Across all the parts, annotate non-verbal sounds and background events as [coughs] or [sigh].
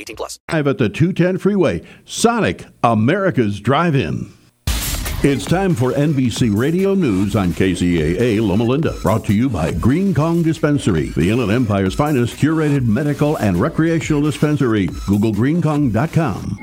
18 plus. Live at the 210 freeway. Sonic, America's Drive-In. It's time for NBC Radio News on KCAA Loma Linda. Brought to you by Green Kong Dispensary, the Inland Empire's finest curated medical and recreational dispensary. Google greenkong.com.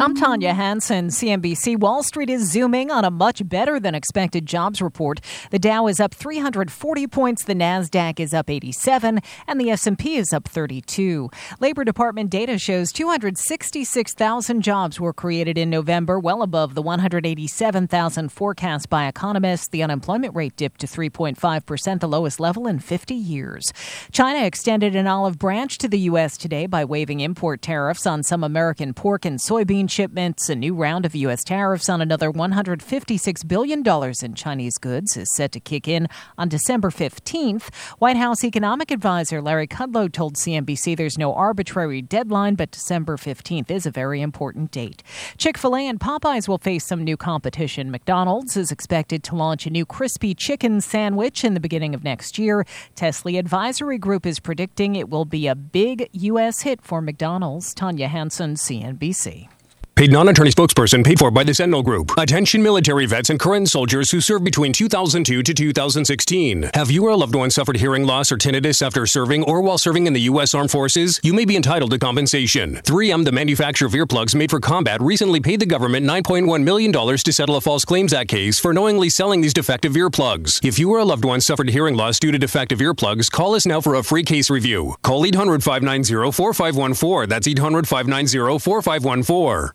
I'm Tanya Hanson, CNBC. Wall Street is zooming on a much better than expected jobs report. The Dow is up 340 points, the Nasdaq is up 87, and the S&P is up 32. Labor Department data shows 266,000 jobs were created in November, well above the 187,000 forecast by economists. The unemployment rate dipped to 3.5%, the lowest level in 50 years. China extended an olive branch to the U.S. today by waiving import tariffs on some American pork and soybean shipments. A new round of U.S. tariffs on another $156 billion in Chinese goods is set to kick in on December 15th. White House economic advisor Larry Kudlow told CNBC there's no arbitrary deadline, but December 15th is a very important date. Chick fil A and Popeyes will face some new competition. McDonald's is expected to launch a new crispy chicken sandwich in the beginning of next year. Telsey Advisory Group is predicting it will be a big U.S. hit for McDonald's. Tanya Hanson, CNBC. Paid non-attorney spokesperson paid for by the Sentinel Group. Attention military vets and current soldiers who served between 2002 to 2016. Have you or a loved one suffered hearing loss or tinnitus after serving or while serving in the U.S. Armed Forces? You may be entitled to compensation. 3M, the manufacturer of earplugs made for combat, recently paid the government $9.1 million to settle a False Claims Act case for knowingly selling these defective earplugs. If you or a loved one suffered hearing loss due to defective earplugs, call us now for a free case review. Call 800 590 4514. That's 800 590 4514.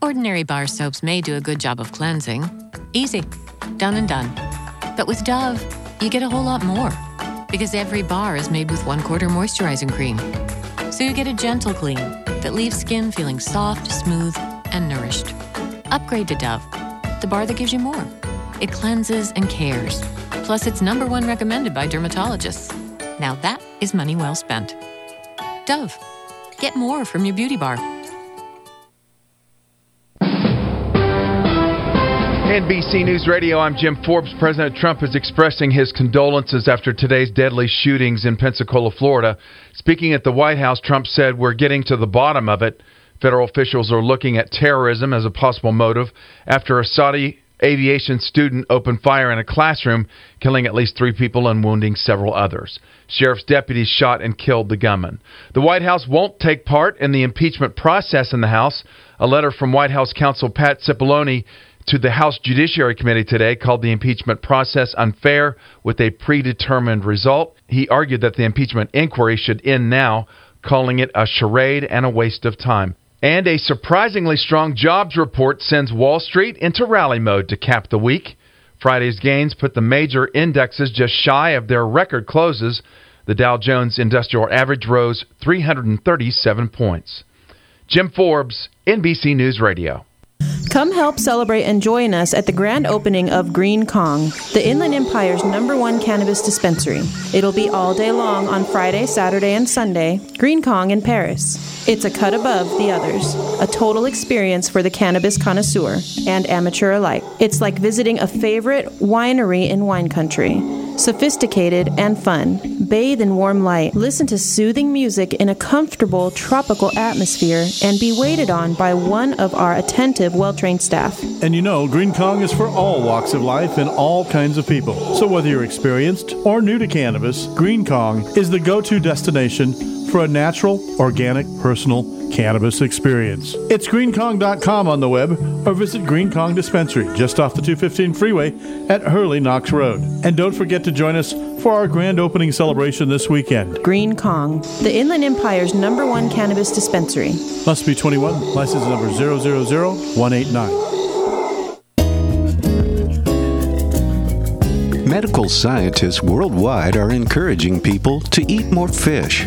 Ordinary bar soaps may do a good job of cleansing. Easy, done and done. But with Dove, you get a whole lot more because every bar is made with one quarter moisturizing cream. So you get a gentle clean that leaves skin feeling soft, smooth, and nourished. Upgrade to Dove, the bar that gives you more. It cleanses and cares. Plus, it's number one recommended by dermatologists. Now that is money well spent. Dove, get more from your beauty bar. NBC News Radio, I'm Jim Forbes. President Trump is expressing his condolences after today's deadly shootings in Pensacola, Florida. Speaking at the White House, Trump said, We're getting to the bottom of it. Federal officials are looking at terrorism as a possible motive after a Saudi aviation student opened fire in a classroom, killing at least three people and wounding several others. Sheriff's deputies shot and killed the gunman. The White House won't take part in the impeachment process in the House. A letter from White House counsel Pat Cipollone to the House Judiciary Committee today called the impeachment process unfair with a predetermined result. He argued that the impeachment inquiry should end now, calling it a charade and a waste of time. And a surprisingly strong jobs report sends Wall Street into rally mode to cap the week. Friday's gains put the major indexes just shy of their record closes. The Dow Jones Industrial Average rose 337 points. Jim Forbes, NBC News Radio. Come help celebrate and join us at the grand opening of Green Kong, the Inland Empire's number one cannabis dispensary. It'll be all day long on Friday, Saturday, and Sunday. Green Kong in Perris. It's a cut above the others, a total experience for the cannabis connoisseur and amateur alike. It's like visiting a favorite winery in wine country. Sophisticated and fun. Bathe in warm light. Listen to soothing music in a comfortable tropical atmosphere and be waited on by one of our attentive, well trained staff. And you know, Green Kong is for all walks of life and all kinds of people. So whether you're experienced or new to cannabis, Green Kong is the go to destination for a natural, organic, personal cannabis experience. It's greenkong.com on the web or visit Green Kong Dispensary just off the 215 freeway at Harley Knox Road. And don't forget to join us for our grand opening celebration this weekend. Green Kong, the Inland Empire's number one cannabis dispensary. Must be 21, license number 000189. Medical scientists worldwide are encouraging people to eat more fish.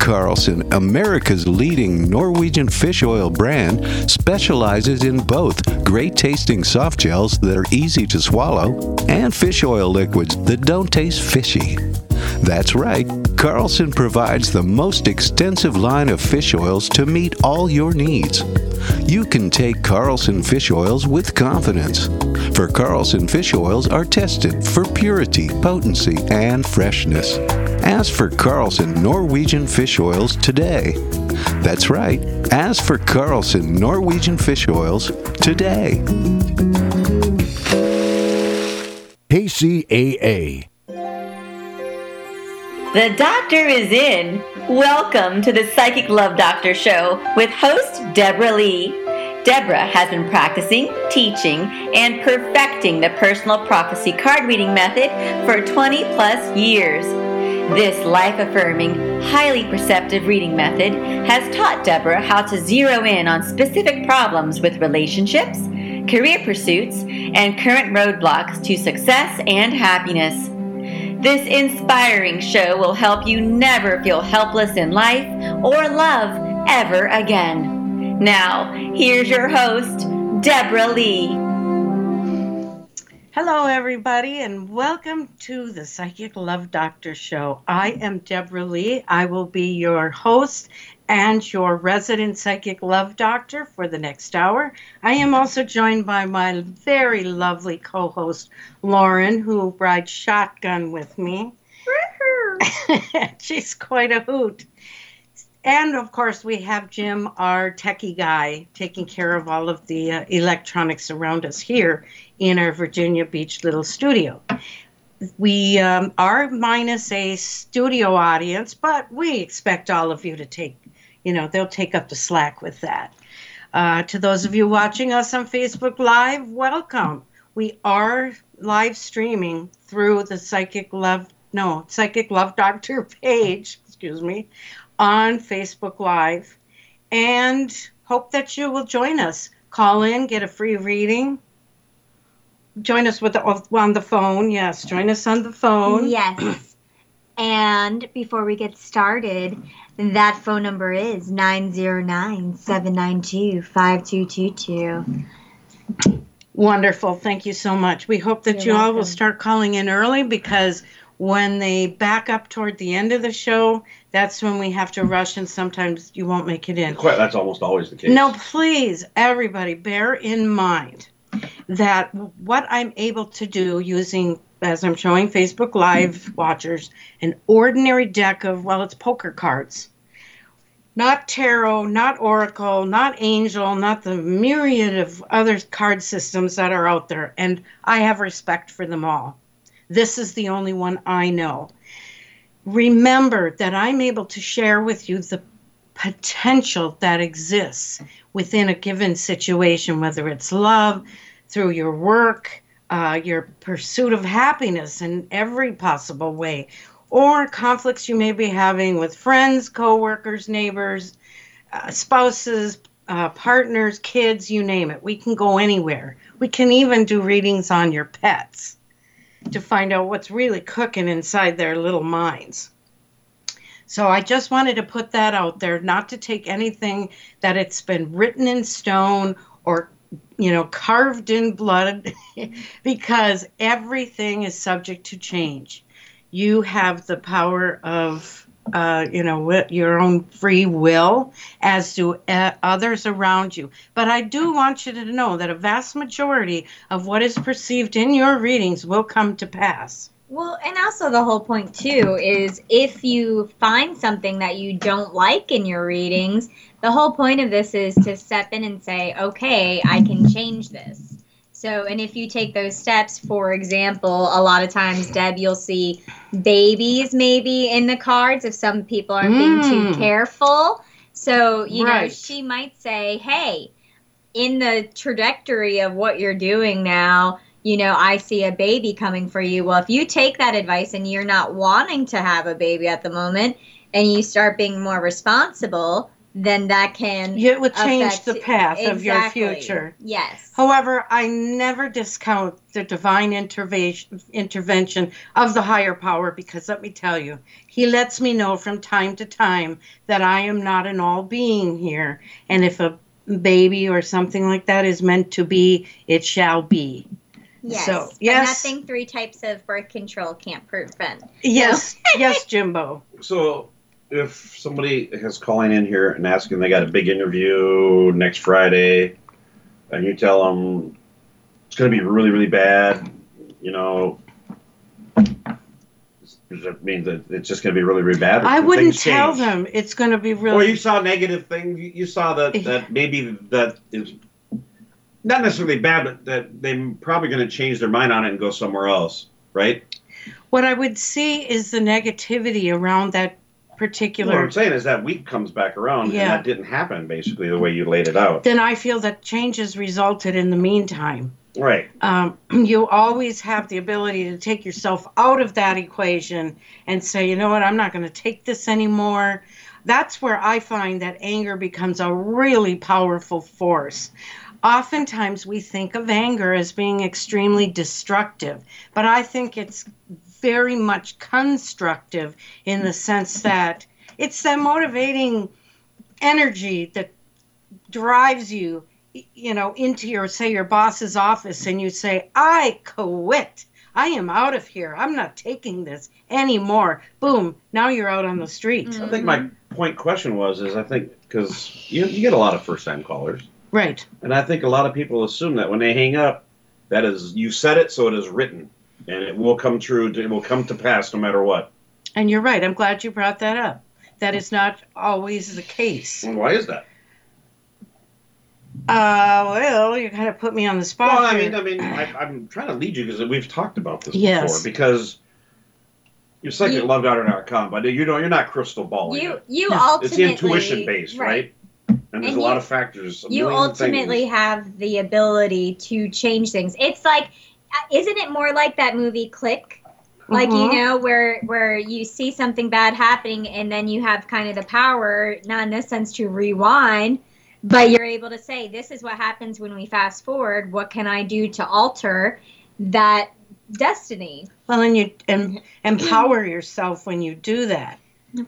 Carlson, America's leading Norwegian fish oil brand, specializes in both great tasting soft gels that are easy to swallow and fish oil liquids that don't taste fishy. That's right, Carlson provides the most extensive line of fish oils to meet all your needs. You can take Carlson fish oils with confidence, for Carlson fish oils are tested for purity, potency, and freshness. Ask for Carlson Norwegian fish oils today. That's right, ask for Carlson Norwegian fish oils today. KCAA. The doctor is in. Welcome to the Psychic Love Doctor Show with host Deborah Lee. Deborah has been practicing, teaching, and perfecting the personal prophecy card reading method for 20 plus years. This life affirming, highly perceptive reading method has taught Deborah how to zero in on specific problems with relationships, career pursuits, and current roadblocks to success and happiness. This inspiring show will help you never feel helpless in life or love ever again. Now, here's your host, Deborah Lee. Hello, everybody, and welcome to the Psychic Love Doctor Show. I am Deborah Lee. I will be your host and your resident psychic love doctor for the next hour. I am also joined by my very lovely co host, Lauren, who rides shotgun with me. [laughs] She's quite a hoot. And of course, we have Jim, our techie guy, taking care of all of the uh, electronics around us here in our Virginia Beach little studio. We um, are minus a studio audience, but we expect all of you to take, you know, they'll take up the slack with that. Uh, to those of you watching us on Facebook Live, welcome. We are live streaming through the Psychic Love, no, Psychic Love Doctor [laughs] page, excuse me, on Facebook Live, and hope that you will join us. Call in, get a free reading join us with the, on the phone. Yes, join us on the phone. Yes. [clears throat] and before we get started, that phone number is 909 792 5222. Wonderful. Thank you so much. We hope that You're you all will start calling in early because when they back up toward the end of the show, that's when we have to rush and sometimes you won't make it in. Quite, that's almost always the case. No, please, everybody, bear in mind that what I'm able to do using, as I'm showing Facebook Live watchers, an ordinary deck of, well, it's poker cards. Not tarot, not oracle, not angel, not the myriad of other card systems that are out there. And I have respect for them all. This is the only one I know. Remember that I'm able to share with you the potential that exists within a given situation, whether it's love, through your work, uh, your pursuit of happiness in every possible way, or conflicts you may be having with friends, coworkers, neighbors, uh, spouses, uh, partners, kids, you name it. We can go anywhere. We can even do readings on your pets to find out what's really cooking inside their little minds. So I just wanted to put that out there, not to take anything that it's been written in stone or you know carved in blood [laughs] because everything is subject to change. You have the power of uh, you know, your own free will, as do uh, others around you. But I do want you to know that a vast majority of what is perceived in your readings will come to pass. Well, and also the whole point too is if you find something that you don't like in your readings, the whole point of this is to step in and say, okay, I can change this. So, and if you take those steps, for example, a lot of times, Deb, you'll see babies maybe in the cards if some people aren't being too Mm. careful. So, you know, she might say, hey, in the trajectory of what you're doing now, you know, I see a baby coming for you. Well, if you take that advice and you're not wanting to have a baby at the moment and you start being more responsible, then that can It would change the path of your future. Yes. However, I never discount the divine intervention intervention of the higher power because let me tell you, he lets me know from time to time that I am not an all being here. And if a baby or something like that is meant to be, it shall be. Yes. So, And yes. nothing three types of birth control can't prevent. Yes, [laughs] yes, Jimbo. So, if somebody is calling in here and asking they got a big interview next Friday, and you tell them it's going to be really, really bad, you know, does that mean that it's just going to be really, really bad? I wouldn't tell change? them it's going to be really. Or you saw negative things. You you saw that that eh. maybe that is not necessarily bad, but that they're probably going to change their mind on it and go somewhere else, right? what I would see is the negativity around that particular. What I'm saying is that week comes back around, Yeah. and that didn't happen basically the way you laid it out. then I feel that changes resulted in the meantime. Right. Um, you always have the ability to take yourself out of that equation and say, you know what, I'm not going to take this anymore. That's where I find that anger becomes a really powerful force. Oftentimes, we think of anger as being extremely destructive, but I think it's very much constructive in the sense that it's that motivating energy that drives you you know into your say your boss's office and you say i quit. I am out of here. I'm not taking this anymore. Boom now you're out on the street. I think my point question was is I think because you you get a lot of first time callers, right and I think a lot of people assume that when they hang up, that is you said it, so it is written, and it will come true. It will come to pass no matter what. and you're right i'm glad you brought that up that is not always the case And why is that? uh well you kind of put me on the spot Well, I mean, I mean, I, I'm trying to lead you because we've talked about this Yes. before. Because you're psychic at lovedaughter.com, but you know you're not crystal balling. You it. you it's ultimately intuition based, right? And there's And a lot of factors. a you ultimately things. have the ability to change things. It's like, uh, isn't it more like that movie Click? Like Mhm. you know, where where you see something bad happening, and then you have kind of the power, not in this sense to rewind, but you're able to say, "This is what happens when we fast forward. What can I do to alter that destiny?" well and you em- [clears throat] empower yourself when you do that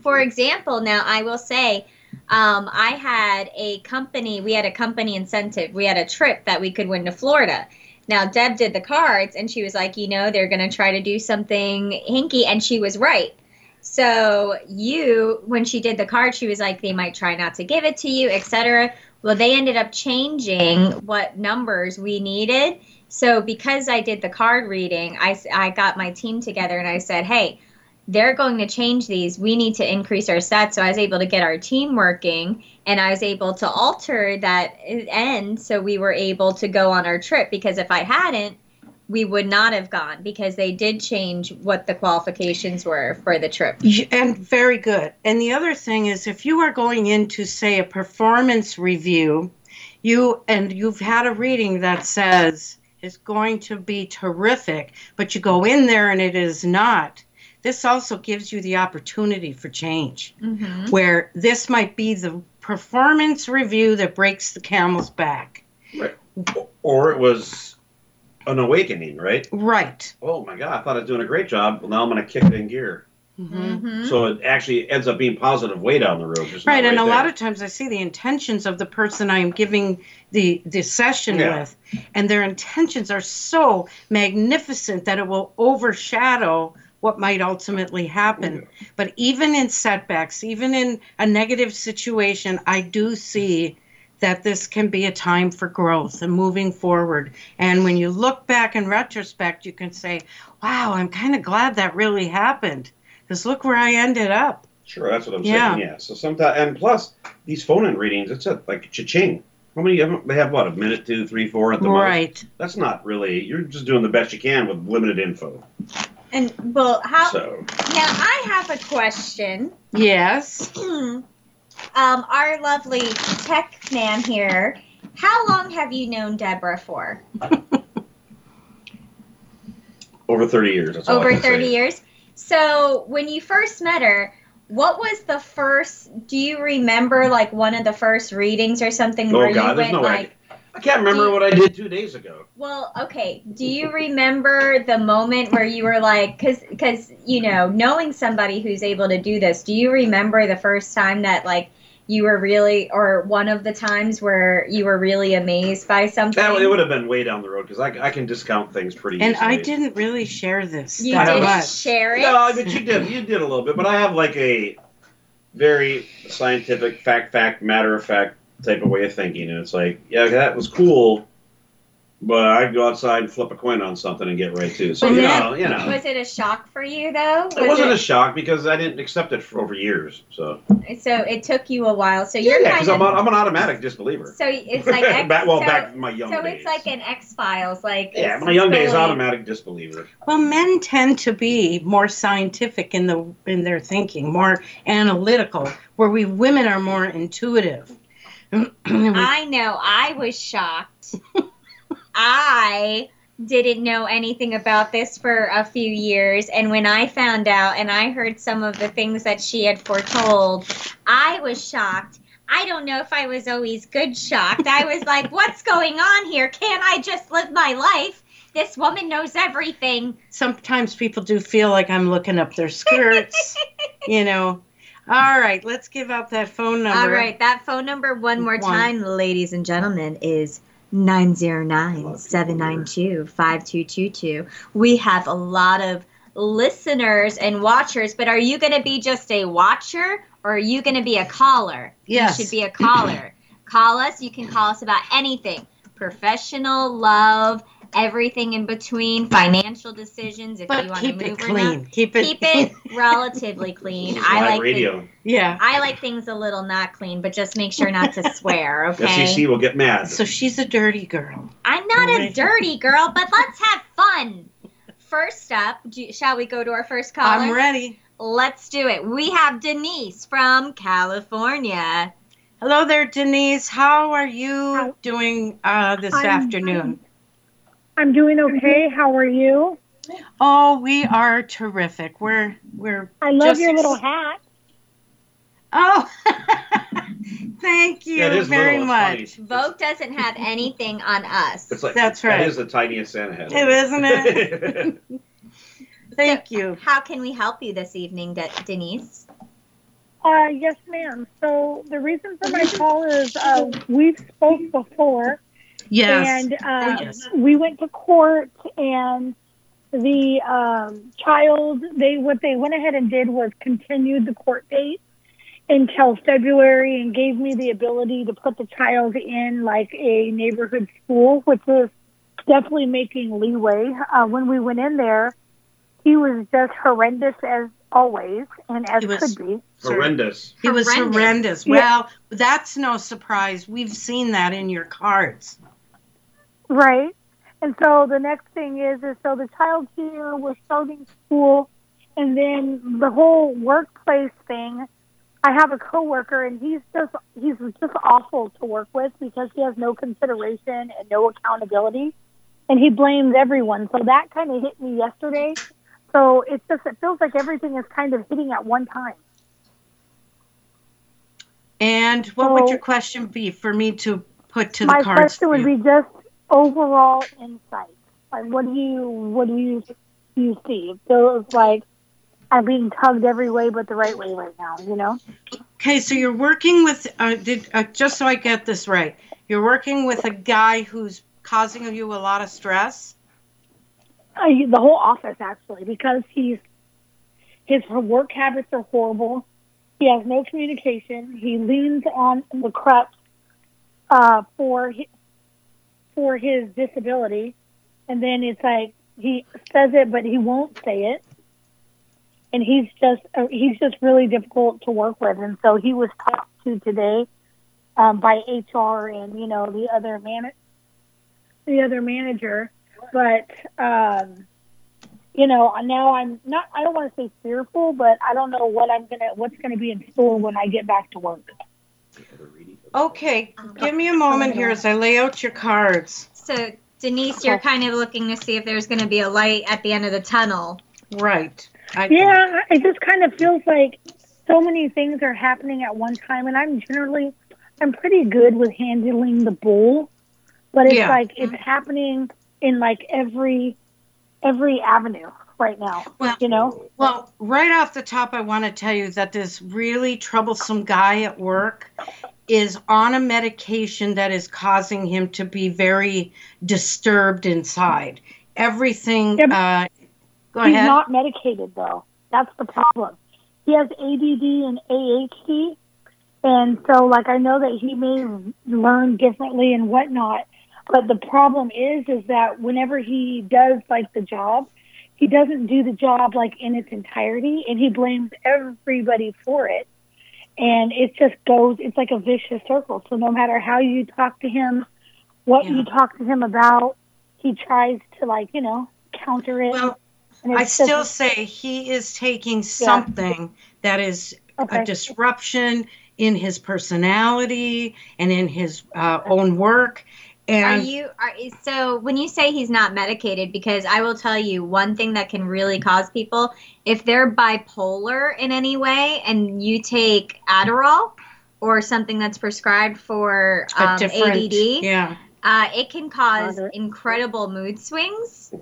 For example, now I will say, um, I had a company, we had a company incentive. We had a trip that we could win to Florida. Now, Deb did the cards and she was like, you know, they're going to try to do something hinky. And she was right. So, you, when she did the card, she was like, they might try not to give it to you, etc. Well, they ended up changing what numbers we needed. So, because I did the card reading, I, I got my team together and I said, hey, they're going to change these. We need to increase our stats. So I was able to get our team working and I was able to alter that end. So we were able to go on our trip because if I hadn't, we would not have gone because they did change what the qualifications were for the trip. And very good. And the other thing is, if you are going into, say, a performance review, you and you've had a reading that says it's going to be terrific, but you go in there and it is not, this also gives you the opportunity for change, Mhm. where this might be the performance review that breaks the camel's back. Or it was an awakening, right? Right. Oh my God, I thought I was doing a great job. Well, now I'm going to kick it in gear. Mhm. So it actually ends up being positive way down the road. just not Right, and a there. lot of times I see the intentions of the person I am giving the the session Yeah. with, and their intentions are so magnificent that it will overshadow what might ultimately happen. But even in setbacks, even in a negative situation, I do see that this can be a time for growth and moving forward. And when you look back in retrospect, you can say, "Wow, I'm kind of glad that really happened." Because look where I ended up. Sure, that's what I'm Yeah. saying. Yeah. So sometimes, and plus these phone-in readings, it's a, like cha-ching. How many? They have what? A minute, two, three, four at the most. Right. That's not really. You're just doing the best you can with limited info. And well, how So now? I have a question. Yes. [clears throat] um, our lovely tech man here. How long have you known Deborah for? [laughs] over 30 years. That's all I Over can say. 30 years. So when you first met her, what was the first? Do you remember like one of the first readings or something Oh where God, you there's went no like? Way. I can't remember what I did two days ago. Well, okay. Do you remember the moment where you were like, because, because you know, knowing somebody who's able to do this, do you remember the first time that like you were really, or one of the times where you were really amazed by something? That it would have been way down the road because I, I can discount things pretty easily. And easily. I didn't really share this. You that didn't much. share it. No, but you did. You did a little bit, but I have like a very scientific, fact, fact, matter of fact type of way of thinking, and it's like, yeah, that was cool, but I'd go outside and flip a coin on something and get right to. So Was you it- know, you know, Was it a shock for you though? it wasn't a shock because I didn't accept it for over years. So So it took you a while. So yeah, you're because kind I'm, an- I'm an automatic disbeliever. So it's like [laughs] X, back, well, so, back in my young so days. it's like an X Files, like yeah, my young days, totally- automatic disbeliever. Well, men tend to be more scientific in the in their thinking, more analytical, where we women are more intuitive. [clears throat] I know. I was shocked. I didn't know anything about this for a few years, and when I found out and I heard some of the things that she had foretold, I was shocked. I don't know if I was always good shocked. I was like, what's going on here? Can't I just live my life? This woman knows everything. Sometimes people do feel like I'm looking up their skirts, [laughs] you know. All right, let's give out that phone number. All right, that phone number one more One. time, ladies and gentlemen, is 909 792 5222. We have a lot of listeners and watchers, but are you going to be just a watcher or are you going to be a caller? Yes. You should be a caller. call us. You can call us about anything professional, love, everything in between, financial decisions. If But you want to keep move it or clean. not. Keep it- keep it [laughs] relatively clean. I like the- radio. Yeah. I like things a little not clean, but just make sure not to [laughs] swear, The okay? FCC will get mad. So she's a dirty girl. I'm not a dirty girl, but let's have fun. First up, do, shall we go to our first caller? I'm ready. Let's do it. We have Denise from California. Hello there, Denise. How are you doing uh, this I'm- afternoon? I'm doing okay. How are you? Oh, we are terrific. We're we're. I love just your ex- little hat. Oh, [laughs] thank you Yeah, very little, much. funny. Vogue doesn't have anything on us. It's like, That's right. That is the tiniest Santa hat. It isn't it? [laughs] Thank you. How can we help you this evening, De- Denise? Uh, yes, ma'am. So the reason for my call is uh, we've spoke before, Yes. and uh, Yes. we went to court, and the um, child they what they went ahead and did was continued the court date until February, and gave me the ability to put the child in like a neighborhood school, which is definitely making leeway. Uh, when we went in there, he was just horrendous as always, and as was- could be. Horrendous. It was Horrendous. horrendous. Yeah. Well, that's no surprise. We've seen that in your cards. Right. And so the next thing is, is so the child here was starting school, and then the whole workplace thing. I have a coworker, and he's just he's just awful to work with because he has no consideration and no accountability, and he blames everyone. So that kind of hit me yesterday. So it's just it feels like everything is kind of hitting at one time. And what would your question be for me to put to the cards? My question would be just overall insight. Like, what do you what do you you see? It feels like I'm being tugged every way but the right way right now. You know? Okay, so you're working with, uh, did, uh, just so I get this right, you're working with a guy who's causing you a lot of stress. Uh, the whole office actually, because he's his work habits are horrible. He has no communication. He leans on the crutch uh, for his, for his disability, and then it's like he says it, but he won't say it. And he's just uh, he's just really difficult to work with. And so he was talked to today um, by HR and you know the other man the other manager, but um, you know now I'm not I don't want to say fearful, but I don't know what I'm gonna what's gonna be in store when I get back to work. Okay, give me a moment here as I lay out your cards. So, Denise, you're kind of looking to see if there's going to be a light at the end of the tunnel. Right. I, yeah, it just kind of feels like so many things are happening at one time, and I'm generally I'm pretty good with handling the bull, but it's Yeah. like it's happening in like every every avenue right now. Well, you know. Well, right off the top, I want to tell you that this really troublesome guy at work is on a medication that is causing him to be very disturbed inside. Everything. Uh, go He's ahead. not medicated though. That's the problem. He has ADD and AHD, and so like I know that he may learn differently and whatnot. But the problem is, is that whenever he does like the job, he doesn't do the job like in its entirety, and he blames everybody for it. And it just goes. It's like a vicious circle. So no matter how you talk to him, what you talk to him about, he tries to like you know counter it. Well, I just- still say he is taking something that is Okay. a disruption in his personality and in his uh, own work. And Are you are so when you say he's not medicated because I will tell you one thing that can really cause people if they're bipolar in any way and you take Adderall or something that's prescribed for um, ADD, Yeah. uh, it can cause incredible mood swings.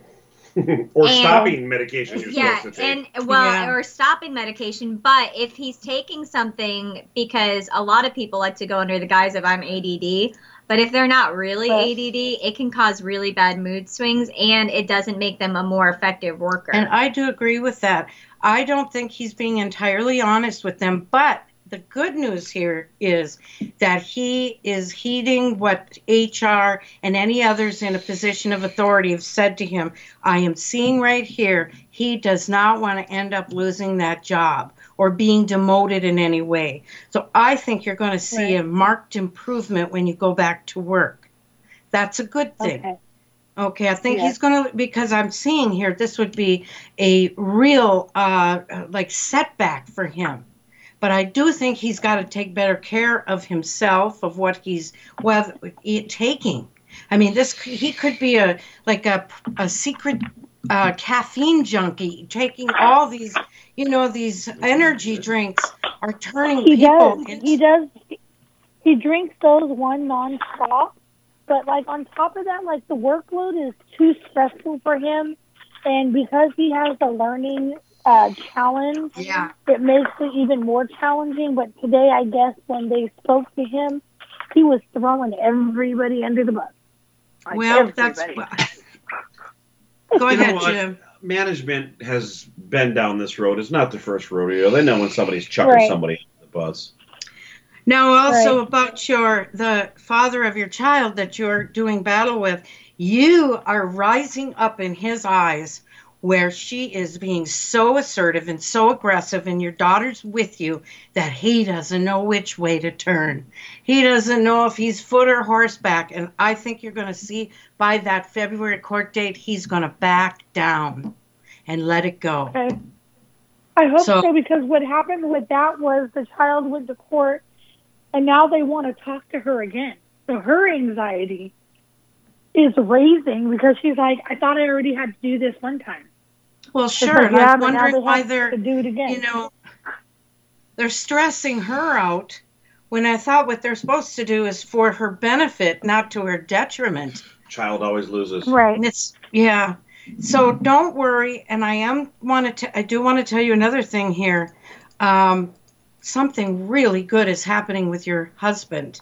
[laughs] or And- stopping medication you're yeah, supposed to take. and well, Yeah. or stopping medication. But if he's taking something, because a lot of people like to go under the guise of I'm ADD, but if they're not really ADD, it can cause really bad mood swings, and it doesn't make them a more effective worker. And I do agree with that. I don't think he's being entirely honest with them, but the good news here is that he is heeding what HR and any others in a position of authority have said to him. I am seeing right here, he does not want to end up losing that job or being demoted in any way. So I think you're going to see a marked improvement when you go back to work. That's a good thing. Okay. Okay, I think Yeah. he's going to because I'm seeing here this would be a real uh, like setback for him. But I do think he's got to take better care of himself, of what he's taking. I mean, this he could be a like a a secret uh, caffeine junkie, taking all these, you know, these energy drinks are turning he people does. into He does. He drinks those one nonstop, but like on top of that, like the workload is too stressful for him, and because he has the learning uh, challenge, Yeah. it makes it even more challenging. But today, I guess when they spoke to him, he was throwing everybody under the bus. Like, Well, that's everybody. [laughs] Go You know ahead. Jim. Management has been down this road. It's not the first rodeo. They know when somebody's chucking Right. somebody under the bus. Now, also Right. about your the father of your child that you're doing battle with, you are rising up in his eyes where she is being so assertive and so aggressive and your daughter's with you that he doesn't know which way to turn. He doesn't know if he's foot or horseback and I think you're going to see by that February court date he's going to back down and let it go. Okay. I hope So- so, because what happened with that was the child went to court and now they want to talk to her again. So her anxiety is raising because she's like, I thought I already had to do this one time. Well, sure. like, and I'm wondering they why they're to do it again. you know they're stressing her out when I thought what they're supposed to do is for her benefit, not to her detriment. Child always loses. Right. And it's yeah. So don't worry. And I am want to. I do want to tell you another thing here. Um, something really good is happening with your husband,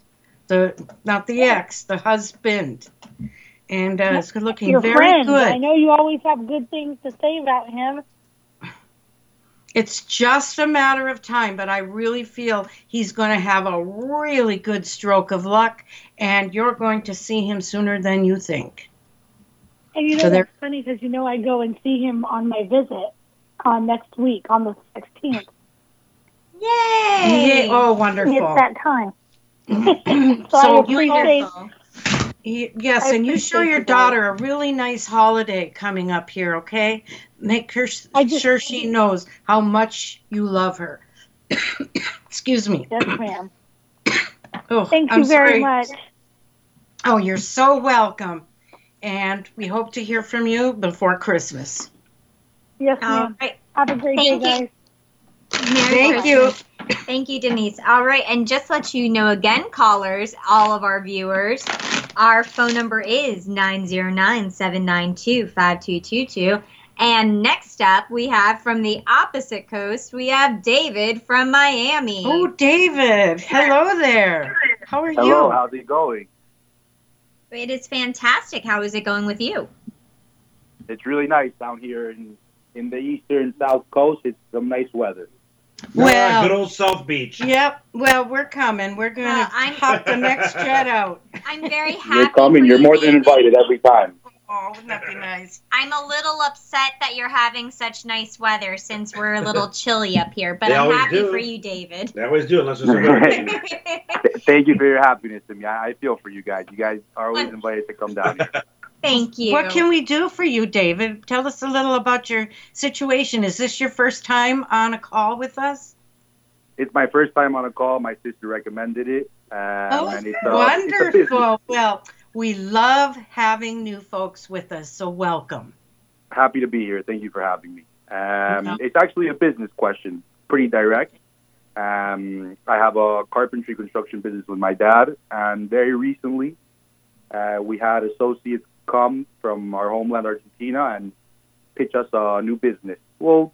the not the ex, the husband, and uh, it's looking Your very friend. good. I know you always have good things to say about him. It's just a matter of time, but I really feel he's going to have a really good stroke of luck, and you're going to see him sooner than you think. And you know So they're- funny because you know I go and see him on my visit uh, next week on the 16th. Yay! Oh, wonderful. It's that time. [laughs] [laughs] so, I you Yes, I and you show your you, daughter a really nice holiday coming up here, okay? Make her s- sure she knows how much you love her. [coughs] Excuse me. Yes, ma'am. [coughs] Oh, Thank I'm you very sorry. much. Oh, you're so welcome. And we hope to hear from you before Christmas. Yes, All ma'am. right. Have a great Thank day, you. guys. Merry Thank you. Thank you, Denise. All right, and just let you know again, callers, all of our viewers, our phone number is 909-792-5222. And next up, we have from the opposite coast, we have David from Miami. Oh, David. Hello there. How are Hello, you? Hello, how's it going? It is fantastic. How is it going with you? It's really nice down here in in the eastern south coast. It's some nice weather. Well- good old South Beach. Yep. Well, we're coming. We're going to hop the next jet [laughs] out. I'm very happy. You're coming. for You're you, more than David. invited every time. Oh, wouldn't that be nice? I'm a little upset that you're having such nice weather since we're a little [laughs] chilly up here, but They I'm always happy do. for you, David. They always do, unless there's a [laughs] hurricane. Th- Thank you for your happiness to me. I, I feel for you guys. You guys are always invited to come down here. Thank you. What can we do for you, David? Tell us a little about your situation. Is this your first time on a call with us? It's my first time on a call. My sister recommended it. Um, Oh, and it's, uh, it's wonderful. Well, we love having new folks with us, so welcome. Happy to be here. Thank you for having me. Um, It's actually a business question, pretty direct. Um, I have a carpentry construction business with my dad, and very recently uh, we had associates come from our homeland, Argentina, and pitch us a new business. Well,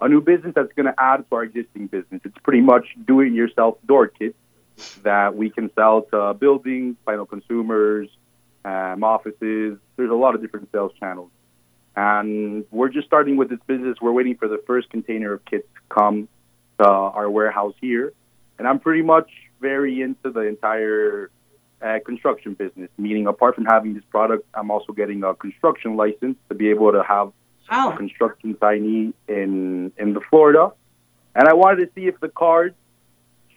a new business that's going to add to our existing business. It's pretty much do-it-yourself door kits that we can sell to buildings, final consumers, um, offices. There's a lot of different sales channels. And we're just starting with this business. We're waiting for the first container of kits to come to our warehouse here. And I'm pretty much very into the entire uh, construction business, meaning apart from having this product, I'm also getting a construction license to be able to have a construction signee in, in the Florida. And I wanted to see if the cards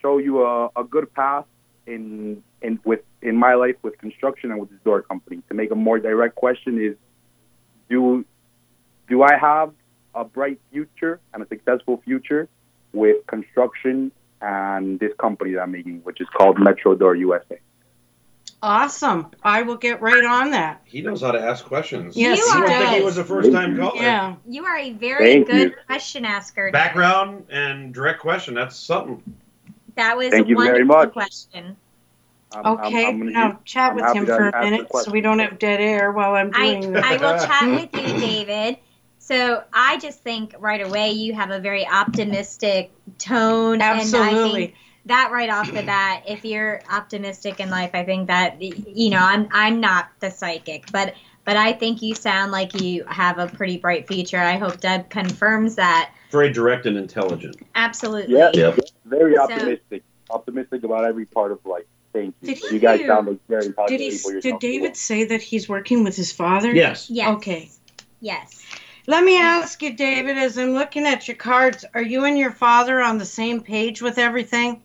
show you a, a good path in in with in my life with construction and with this door company. To make a more direct question is do do I have a bright future and a successful future with construction and this company that I'm making, which is called Metro Door USA. Awesome. I will get right on that. He knows how to ask questions. Yes, You I are- don't he was a first time caller. Yeah. You are a very Thank good you. question asker. Background and direct question. That's something. That was Thank a you very much. question. I'm- I'm- Okay, I'm gonna now use- chat I'm with him for a minute so we don't have dead air while I'm I, doing this. I will chat [laughs] with you, David. So I just think right away you have a very optimistic tone. And I Absolutely. Think that right off the bat, if you're optimistic in life, I think that you know, I'm I'm not the psychic, but but I think you sound like you have a pretty bright future. I hope Deb confirms that. Very direct and intelligent. Absolutely. Yeah, Yep. very So- optimistic. Optimistic about every part of life. Thank you. Did you guys he- sound like very Did he? people Did yourself. David say that he's working with his father? Yes. Yes. Okay. Yes. Let me ask you, David, as I'm looking at your cards, are you and your father on the same page with everything?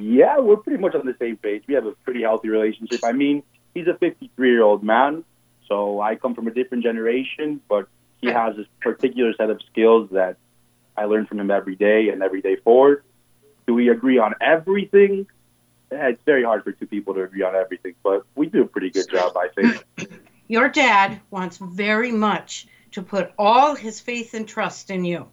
Yeah, we're pretty much on the same page. We have a pretty healthy relationship. I mean, he's a 53 year old man, so I come from a different generation, but he has this particular set of skills that I learn from him every day and every day forward. Do we agree on everything? Eh, It's very hard for two people to agree on everything, but we do a pretty good job, I think. [laughs] Your dad wants very much to put all his faith and trust in you.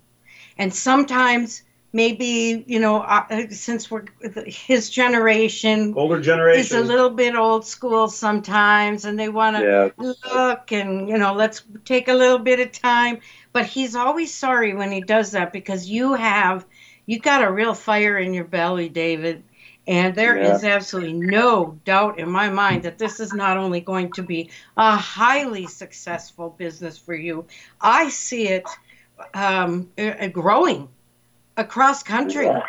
And sometimes, maybe, you know, uh, since we're his generation, Older generation is a little bit old school sometimes, and they want to Yeah. look and, you know, let's take a little bit of time. But he's always sorry when he does that because you have, you got a real fire in your belly, David. And there is Yeah. absolutely no doubt in my mind that this is not only going to be a highly successful business for you, I see it um, uh, growing across country. Yeah.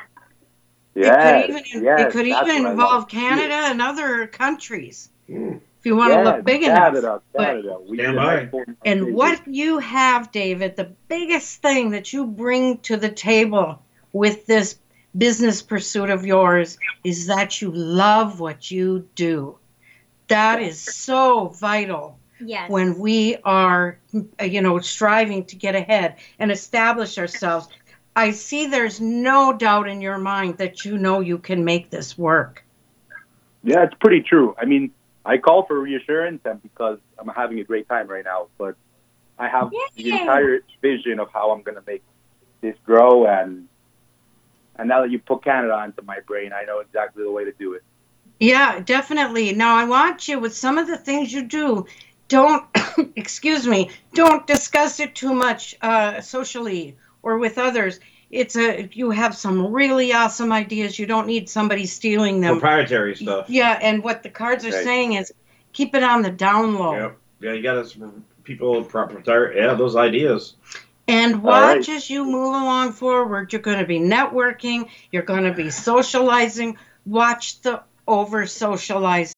It could even, it could even involve Canada and other countries if you want to look big enough. Canada, But- Canada. We Stand did by. export- and what you have, David, the biggest thing that you bring to the table with this business pursuit of yours is that you love what you do. That is so vital Yes. when we are, uh, you know, striving to get ahead and establish ourselves. I see there's no doubt in your mind that you know you can make this work. Yeah, it's pretty true. I mean, I call for reassurance and because I'm having a great time right now, but I have the entire vision of how I'm going to make this grow and and now that you put Canada into my brain, I know exactly the way to do it. Yeah, definitely. Now I want you with some of the things you do. Don't, [coughs] excuse me, don't discuss it too much uh, socially or with others. It's a you have some really awesome ideas. You don't need somebody stealing them. Proprietary stuff. Yeah, and what the cards are Right. saying is keep it on the down low. Yep. Yeah, you got some people proprietary. Yeah, those ideas. And watch right. as you move along forward. You're going to be networking. You're going to be socializing. Watch the over socializing.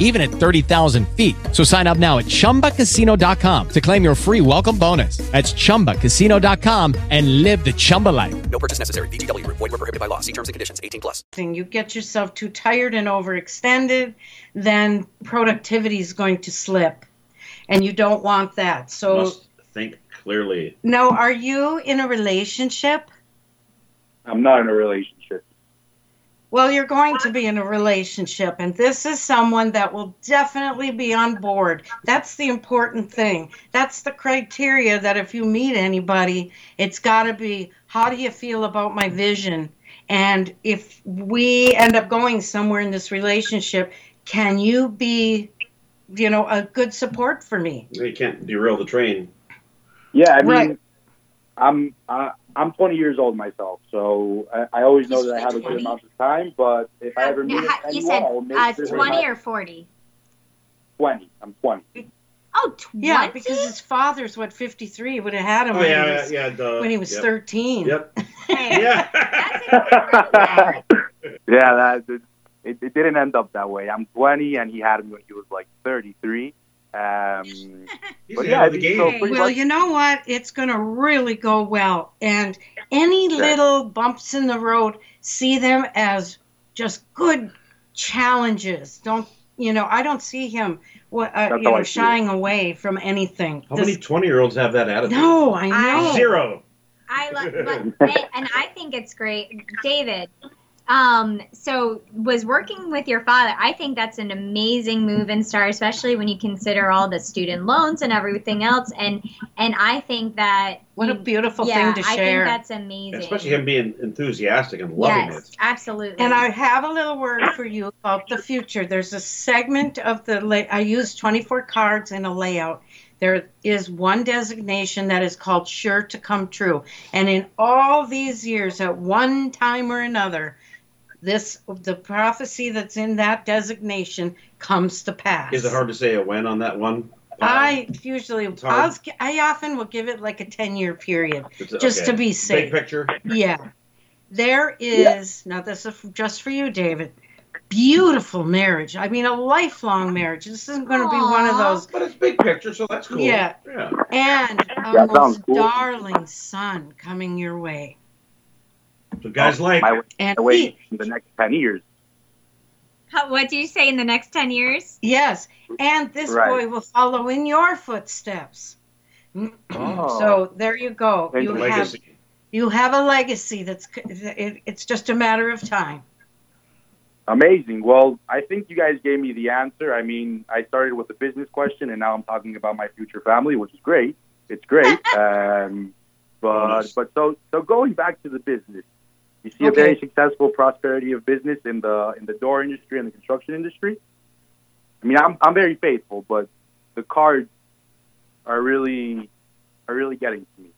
even at 30,000 feet. So sign up now at chumbacasino.com to claim your free welcome bonus. That's chumbacasino.com and live the Chumba life. No purchase necessary. VGW Group. Void were prohibited by law. See terms and conditions. 18 plus. And you get yourself too tired and overextended, then productivity is going to slip. And you don't want that. So Must think clearly. now are you in a relationship? I'm not in a relationship. Well, you're going to be in a relationship, and this is someone that will definitely be on board. That's the important thing. That's the criteria that if you meet anybody, it's got to be how do you feel about my vision? And if we end up going somewhere in this relationship, can you be, you know, a good support for me? You can't derail the train. Yeah, I mean, Right. I'm uh, I'm 20 years old myself, so I, I always know that I have a good amount of time. But if I ever meet Uh, you anyone, said I'll make uh, sure 20 or 40? 20. I'm 20. Oh, 20? Yeah, because his father's what 53 would have had him Oh, when, yeah, he yeah, was, yeah, duh. when he was Yep. 13. Yep. [laughs] [laughs] [laughs] Yeah, that it, it, it didn't end up that way. I'm 20, and he had me when he was like 33. Um, [laughs] but yeah, I think so well, much- you know what? It's going to really go well. And any little bumps in the road, see them as just good challenges. Don't, you know, I don't see him, wha- uh, you know, I it. shying away from anything. How This- many 20 year olds have that attitude? No, I know. I- Zero. I love, but [laughs] and I think it's great, David. Um, so was working with your father. I think that's an amazing move in Star, especially when you consider all the student loans and everything else. And and I think that What a beautiful yeah, thing to I share. I think that's amazing. Especially him being enthusiastic and loving yes, it. absolutely. And I have a little word for you about the future. There's a segment of the lay- I use 24 cards in a layout. There is one designation that is called sure to come true. And in all these years at one time or another, this the prophecy that's in that designation comes to pass. Is it hard to say a when on that one? I uh, usually hard. I'll, I often will give it like a 10 year period It's- just okay. to be safe. Big picture. Yeah. There is, now this is just for you, David, beautiful marriage. I mean, a lifelong marriage. This isn't going to be one of those. But it's big picture, so that's cool. Yeah. Yeah. And a Yeah, most cool. darling son coming your way. So guys like my, And my he- in the next ten years. How, what do you say in the next 10 years? Yes. And this Right. boy will follow in your footsteps. Oh. So there you go. Thank You you. have, legacy. you have a legacy that's, it, it's just a matter of time. Amazing. Well, I think you guys gave me the answer. I mean, I started with a business question, and now I'm talking about my future family, which is great. It's great. [laughs] um, but but so so going back to the business, you see a very successful prosperity of business in the in the door industry and the construction industry. I mean, I'm I'm very faithful, but the cards are really are really getting to me.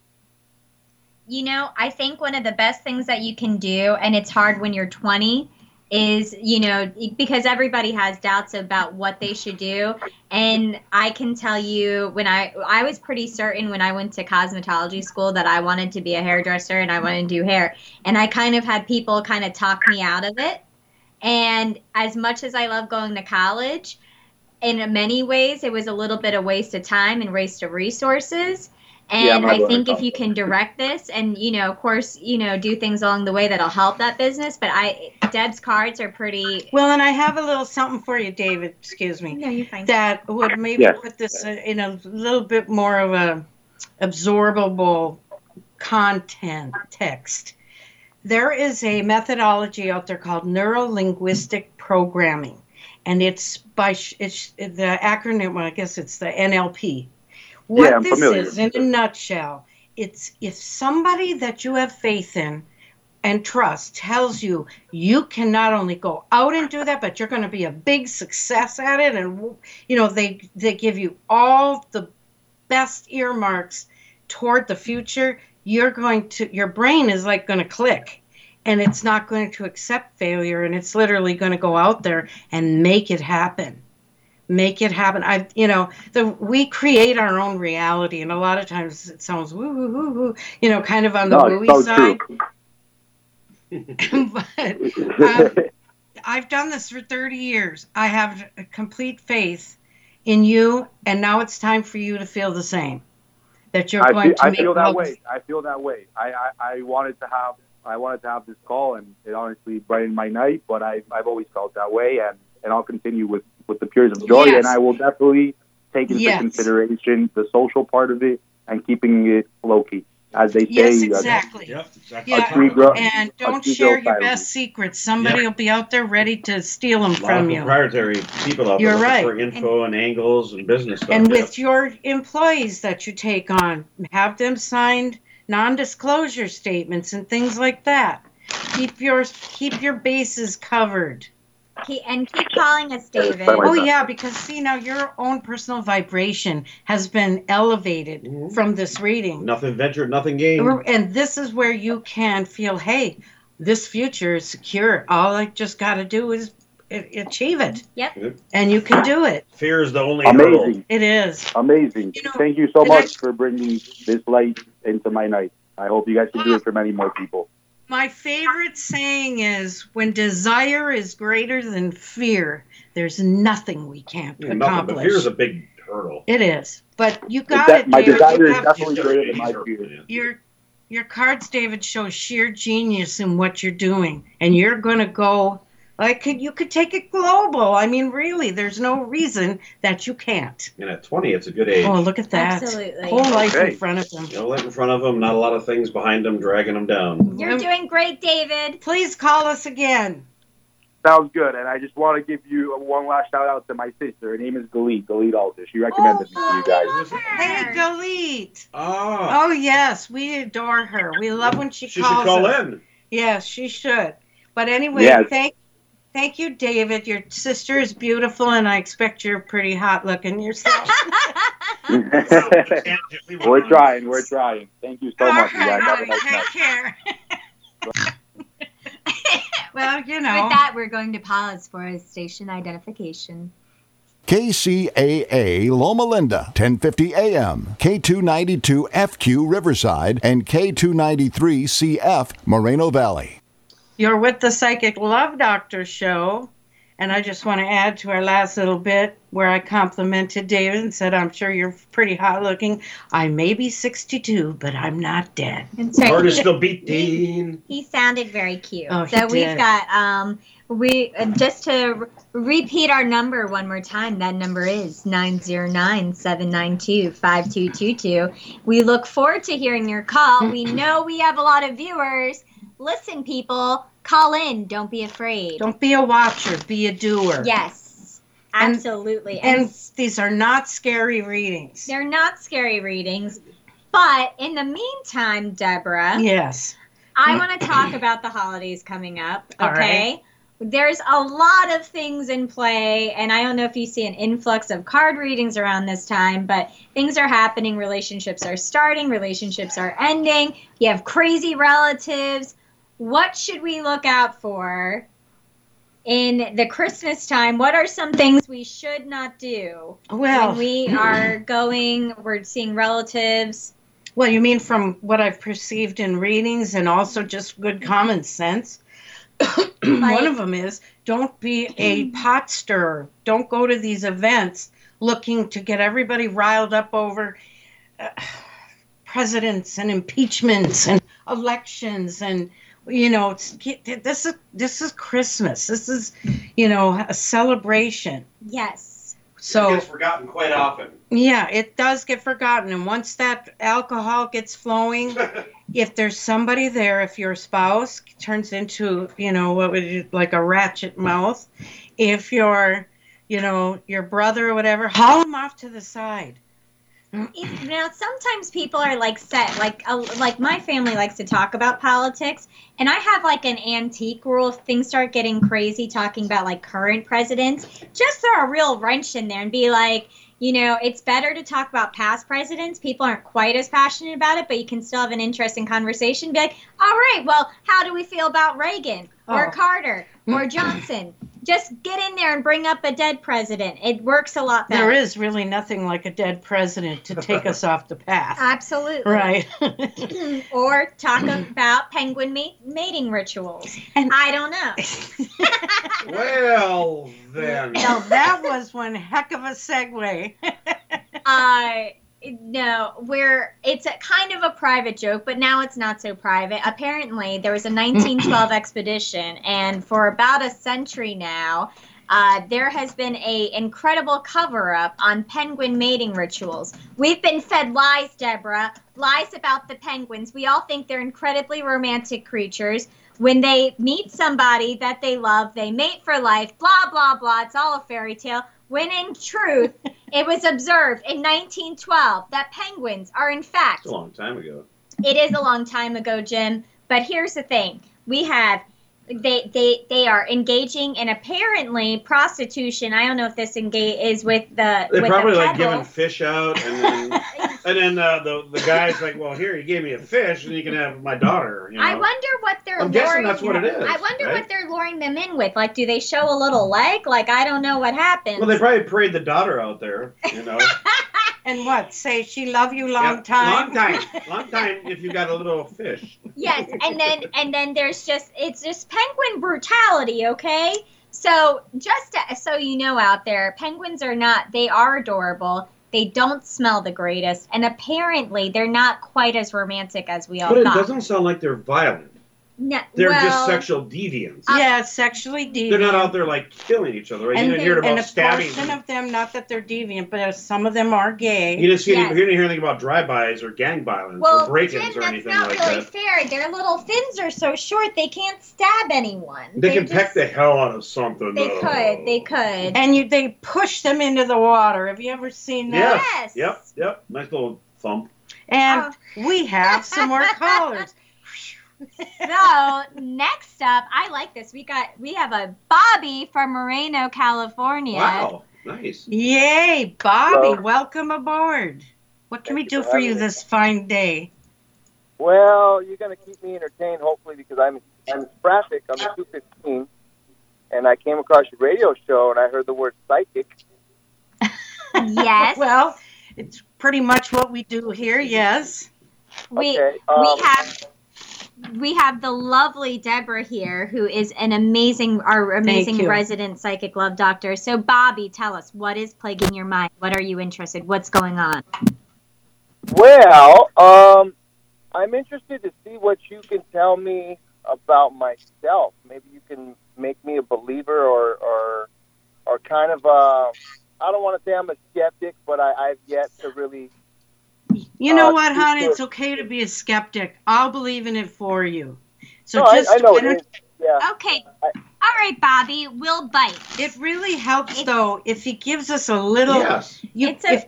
You know, I think one of the best things that you can do, and it's hard when you're 20, is, you know, because everybody has doubts about what they should do. And I can tell you when I I was pretty certain when I went to cosmetology school that I wanted to be a hairdresser and I wanted to do hair. And I kind of had people kind of talk me out of it. And as much as I love going to college, in many ways it was a little bit of waste of time and waste of resources. Yeah, And I'm I think if you can direct this and, you know, of course, you know, do things along the way that'll help that business. But I, Deb's cards are pretty. Well, and I have a little something for you, David. Excuse me. No, you're fine. That would maybe Yes. put this in a little bit more of a absorbable content text. There is a methodology out there called neuro linguistic programming, and it's by it's the acronym. Well, I guess it's the NLP. What Yeah, I'm this familiar is, in a nutshell, it's if somebody that you have faith in and trust tells you you can not only go out and do that but you're going to be a big success at it and you know they they give you all the best earmarks toward the future you're going to your brain is like going to click and it's not going to accept failure and it's literally going to go out there and make it happen make it happen i you know the we create our own reality and a lot of times it sounds woo woo woo woo you know kind of on the No, wooey it's so side true. [laughs] [laughs] but um, I've done this for 30 years. I have a complete faith in you, and now it's time for you to feel the same. That you're I going feel, to I feel that love- way. I feel that way. I, I, I wanted to have I wanted to have this call, and it honestly brightened my night. But I, I've always felt that way, and, and I'll continue with, with the Peers of Joy, Yes. and I will definitely take into Yes. consideration the social part of it and keeping it low key, as they say. Yes, uh, exactly. Yep, exactly. Yeah, grow- and don't share your silently. best secrets. Somebody Yeah. will be out there ready to steal them A lot of from you. proprietary people out You're looking right. for info and, angles and business stuff. And yeah. with your employees that you take on, have them signed non-disclosure statements and things like that. Keep your keep your bases covered. Keep, and keep calling us, David. Oh yeah, because see now your own personal vibration has been elevated mm-hmm. from this reading. nothing ventured, nothing gained. And this is where you can feel, hey, this future is secure. All I just got to do is achieve it. Yep. And you can do it. Fear is the only hurdle. Amazing, It is. amazing. know, Thank you so and I- much for bringing this light into my night. I hope you guys can do it for many more people. My favorite saying is when desire is greater than fear, there's nothing we can't Yeah, nothing, but accomplish. fear is a big hurdle. It is. But you got That- it, my David. desire You is have- definitely greater than my fear. your your cards, David, show sheer genius in what you're doing, and you're going to go Like could, you could take it global. I mean, really, there's no reason that you can't. And at 20, it's a good age. Oh, look at that! Absolutely. Whole life Okay. in front of them. No light in front of them, not a lot of things behind them dragging them down. You're doing great, David. Please call us again. Sounds good. And I just want to give you one last shout out to my sister. Her name is Galit, Galit Alter. She recommended me to you guys. Oh, hey, Galit. Oh. Oh yes, we adore her. We love when she, She calls should call us. in. Yes, she should. But anyway, Yes. thank thank you, David. Your sister is beautiful, and I expect you're pretty hot looking yourself. [laughs] [laughs] we're trying. We're trying. Thank you so All much, you right, guys. Have a nice take night. care. [laughs] well, you know. With that, we're going to pause for a station identification. KCAA Loma Linda, 1050 AM, K292 FQ Riverside, and K293 CF Moreno Valley. You're with the Psychic Love Doctor show. And I just want to add to our last little bit where I complimented David and said, I'm sure you're pretty hot looking. I may be 62, but I'm not dead. Heart is still beating. [laughs] He sounded very cute. Oh, he so we've did. got um we uh, just to r- repeat our number one more time. That number is 909-792-5222. We look forward to hearing your call. we [clears throat] know we have a lot of viewers. Listen people, call in. Don't be afraid. Don't be a watcher, be a doer. Yes. And- Absolutely. And these are not scary readings. They're not scary readings. But in the meantime, Deborah, Yes. I want to talk about the holidays coming up. Okay. right. There's a lot of things in play, and I don't know if you see an influx of card readings around this time, but things are happening. Relationships are starting, relationships are ending. You have crazy relatives. What should we look out for in the Christmas time? What are some things we should not do Well- when we [clears throat] are going, we're seeing relatives? Well, you mean from what I've perceived in readings and also just good common sense? [clears throat] One of them is don't be a [clears throat] pot stirrer. Don't go to these events looking to get everybody riled up over uh, [sighs] presidents and impeachments and elections and you know this is this is Christmas. This is you know a celebration. Yes. So it gets forgotten quite often. yeah, it does get forgotten. And once that alcohol gets flowing, [laughs] if there's somebody there, if your spouse turns into, you know, what would you like a ratchet mouth, if your, you know, your brother or whatever, haul him off to the side. If- now sometimes people are like set like uh, like my family likes to talk about politics and i have like an antique rule if things start getting crazy talking about like current presidents just throw a real wrench in there and be like you know it's better to talk about past presidents. People aren't quite as passionate about it but you can still have an interesting conversation. Be like all right well how do we feel about reagan or Oh. carter or johnson [clears throat] just get in there and bring up a dead president it works a lot better There is really nothing like a dead president to take us off the path. [laughs] Absolutely. Right. [clears throat] [laughs] or talk about penguin mate- mating rituals. And I don't know. [laughs] Well, then. Now that was one heck of a segue. uh, no, where it's a kind of a private joke, but now it's not so private. Apparently, there was a 1912 [clears throat] expedition, and for about a century now, uh, there has been a incredible cover up on penguin mating rituals. We've been fed lies, Deborah, lies about the penguins. We all think they're incredibly romantic creatures. When they meet somebody that they love, they mate for life, blah, blah, blah. It's all a fairy tale. When in truth, it was observed in 1912 that penguins are, in fact, It's a long time ago. it is a long time ago, Jim. But here's the thing: we have they they they are engaging in apparently prostitution. I don't know if this engage is with the They with probably the like giving fish out, and then [laughs] and then uh, the the guy's like, "Well, here you gave me a fish, and you can have my daughter." You know? I wonder what they're I'm guessing luring. that's what it is, I wonder right? what they're luring them in with. Like, do they show a little leg? Like, I don't know what happens. Well, they probably parade the daughter out there. You know, [laughs] and what? Say she love you long Yeah, time. long time, [laughs] long time. If you got a little fish. yes, and then and then there's just it's just penguin brutality, okay? So just to, so you know out there, penguins are not they are adorable. They don't smell the greatest, and apparently they're not quite as romantic as we all But it thought. doesn't sound like they're violent. No, They're well, just sexual deviants. yeah, sexually deviant. They're not out there like killing each other. Right? And, you didn't hear there- and a stabbing. portion of them, not that they're deviant, but uh, some of them are gay. You didn't see any, you didn't hear anything about drive-bys or gang violence Well, or break-ins Jim, or that's anything not like really that. fair. Their little fins are so short they can't stab anyone. They, can just- peck the hell out of something. They though. could. They could. And you, they push them into the water. Have you ever seen that? Yes. Yep. Yep. Nice little thump. And we have some more [laughs] callers. So next up, I like this. We got we have a Bobby from Moreno, California. Wow. Nice. Yay, Bobby, Hello. welcome aboard. What can we do for for you me. this fine day? Well, you're going to keep me entertained, hopefully, because I'm I'm in traffic on the 215, and I came across your radio show, and I heard the word psychic. Yes. [laughs] well, it's pretty much what we do here, yes. We Okay, we um, have we have the lovely Deborah here, who is an amazing, our amazing resident psychic love doctor. So, Bobby, tell us what is plaguing your mind. What are you interested? What's going on? Well, um, I'm interested to see what you can tell me about myself. Maybe you can make me a believer, or or or kind of uh, I don't want to say I'm a skeptic, but I, I've yet to really. You know Uh, what, hon? It's okay to be a skeptic. I'll believe in it for you. So No, just I know why it don't- is. Yeah. Okay. All right, Bobby, we'll bite. It really helps though if he gives us a little. Yes. You, It's a- if,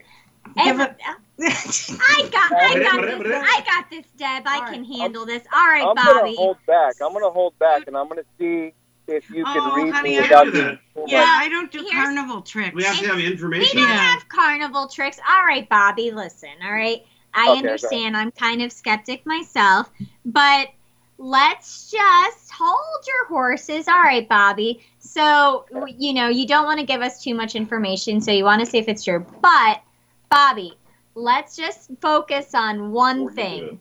give a- [laughs] I got, I got this. I got this, Deb. I can handle this. All right, I'm Bobby. gonna hold back. I'm gonna hold back, and I'm gonna see if you can Oh, read honey, me I without being that. yeah. I don't do Here's- carnival tricks. We have to have information. We don't Yeah. have carnival tricks. All right, Bobby, listen, all right? I Okay, understand. I'm kind of skeptic myself, but let's just hold your horses. All right, Bobby. So, you know, you don't want to give us too much information, so you want to see if it's true. But, Bobby, let's just focus on one thing.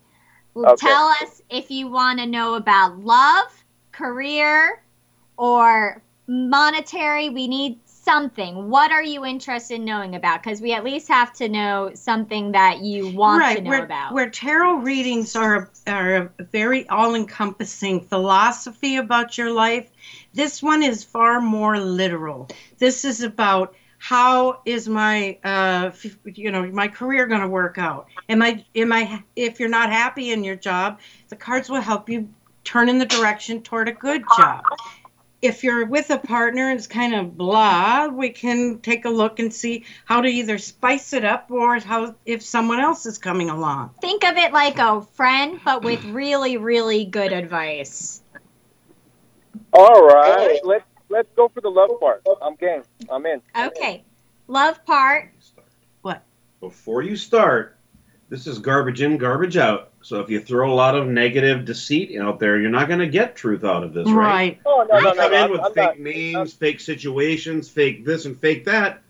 Okay. Tell us if you want to know about love, career, or monetary. We need something. What are you interested in knowing about? Because we at least have to know something that you want right, to know where, about. where tarot readings are are a very all-encompassing philosophy about your life. This one is far more literal. This is about how is my uh you know my career going to work out? Am I am I if you're not happy in your job, the cards will help you turn in the direction toward a good job. If you're with a partner and it's kind of blah, we can take a look and see how to either spice it up or how if someone else is coming along. Think of it like a friend, but with really, really good advice. All right, let's let's go for the love part. I'm game. I'm in. Okay. Love part. What? Before you start, this is garbage in, garbage out. So if you throw a lot of negative deceit out there, you're not going to get truth out of this, right? Right. Oh no If you no! come no in I'm, with I'm fake not. names, fake situations, fake this and fake that,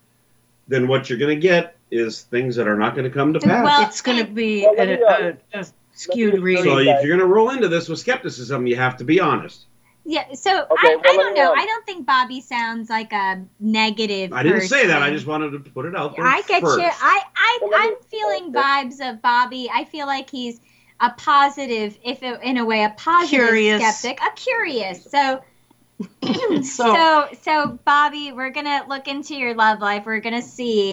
then what you're going to get is things that are not going to come to pass. Well, it's going to be Well, a, uh, a, a skewed reading. so if you're going to roll into this with skepticism, you have to be honest. Yeah, so I, well, I don't know. um, I don't think Bobby sounds like a negative I didn't say that. I just wanted to put it out there. I get first. you. I, I well, I'm feeling vibes of Bobby. I feel like he's a positive, if it, in a way, a positive Curious. skeptic, a curious. So, [clears throat] So- so, so, Bobby, we're gonna look into your love life. We're gonna see.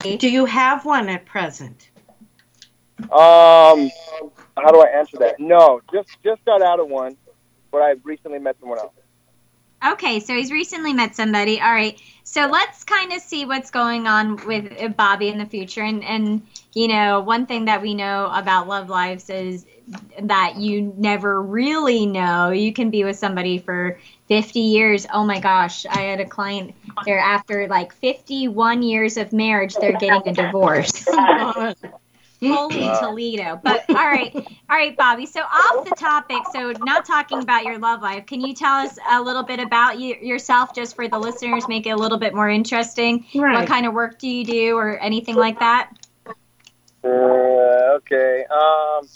Do you have one at present? Um, how do I answer that? No, just just got out of one, but I've recently met someone else. Okay, so he's recently met somebody. All right. So let's kind of see what's going on with Bobby in the future. And, and, you know, one thing that we know about love lives is that you never really know. You can be with somebody for 50 years. Oh my gosh. I had a client there after like 51 years of marriage, they're getting a divorce. [laughs] [laughs] Holy Wow. Toledo. But all right, all right, Bobby. So off the topic, so not talking about your love life, can you tell us a little bit about you, yourself, just for the listeners, make it a little bit more interesting? Right. What kind of work do you do, or anything like that? Uh, okay. Um,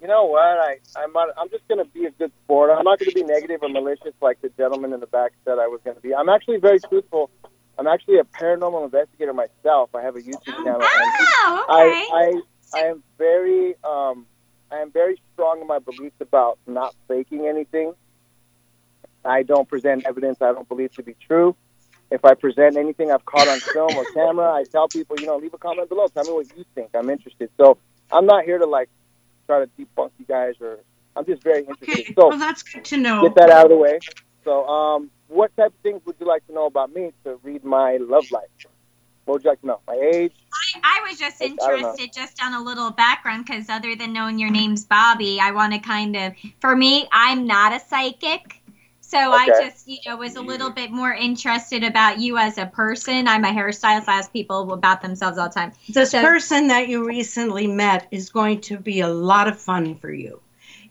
you know what? I I'm I'm just gonna be a good sport. I'm not gonna be negative or malicious like the gentleman in the back said I was gonna be. I'm actually very truthful. I'm actually a paranormal investigator myself. I have a YouTube channel. and Oh, I, I I am very um I am very strong in my beliefs about not faking anything. I don't present evidence I don't believe to be true. If I present anything I've caught on film or camera, I tell people, you know, leave a comment below. Tell me what you think. I'm interested. So I'm not here to like try to debunk you guys or I'm just very interested. So well, that's good to know. get that out of the way. So um what type of things would you like to know about me to read my love life? What would you like to know? My age? I was just I- I don't know. interested just on a little background because other than knowing your name's Bobby, I want to kind of, for me, I'm not a psychic. So I just, you know, was a little bit more interested about you as a person. I'm a hairstylist. I ask people about themselves all the time. This So- person that you recently met is going to be a lot of fun for you.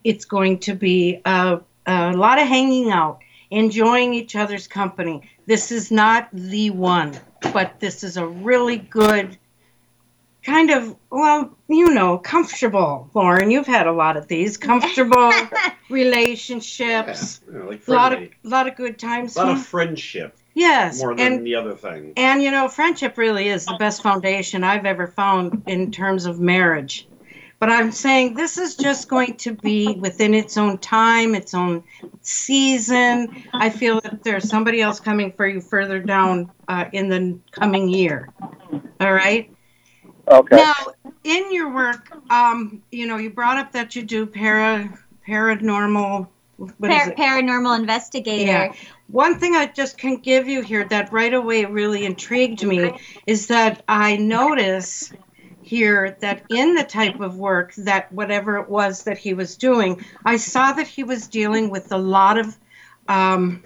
It's going to be a, a lot of hanging out, enjoying each other's company. This is not the one, but this is a really good kind of, well, you know, comfortable. Lauren, you've had a lot of these comfortable [laughs] relationships. Yeah, like a lot of friendly. lot of good times. A lot of friendship. Yes, More than and- the other thing. And you know, friendship really is the best foundation I've ever found in terms of marriage. But I'm saying this is just going to be within its own time, its own season. I feel that there's somebody else coming for you further down uh, in the coming year. All right. Okay. Now, in your work, um, you know, you brought up that you do para paranormal. What is Par- it? paranormal investigator. Yeah. One thing I just can give you here that right away really intrigued me is that I notice here that in the type of work that whatever it was that he was doing, I saw that he was dealing with a lot of, um,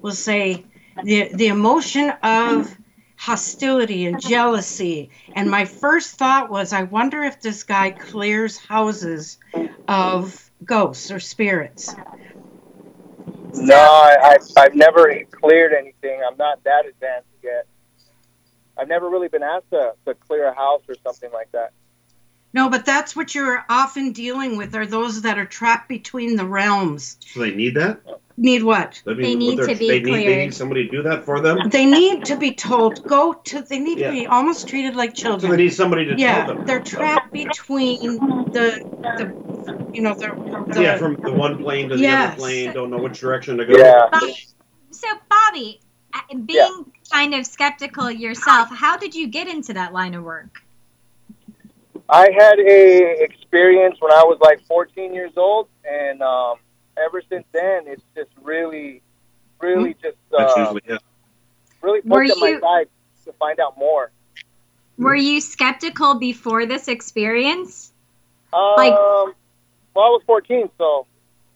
we'll say, the the emotion of hostility and jealousy. And my first thought was, I wonder if this guy clears houses of ghosts or spirits. No, I, I I've never cleared anything. I'm not that advanced yet. I've never really been asked to, to clear a house or something like that. No, but that's what you're often dealing with are those that are trapped between the realms. So they need that? Need what? That means what they're- they Need, they need somebody to do that for them? They need to be told go to. They need Yeah. to be almost treated like children. So children. they need somebody to yeah, tell them. they're trapped between the the you know the, the yeah, from the one plane to the Yes. other plane, don't know which direction to go. Bob- so, Bobby, uh, being kind of skeptical yourself, how did you get into that line of work? I had a experience when I was like 14 years old, and um, ever since then, it's just really, really just That's uh, usually it. really pushed at my you- side to find out more. Were you skeptical before this experience? Um, Like- well, I was 14, so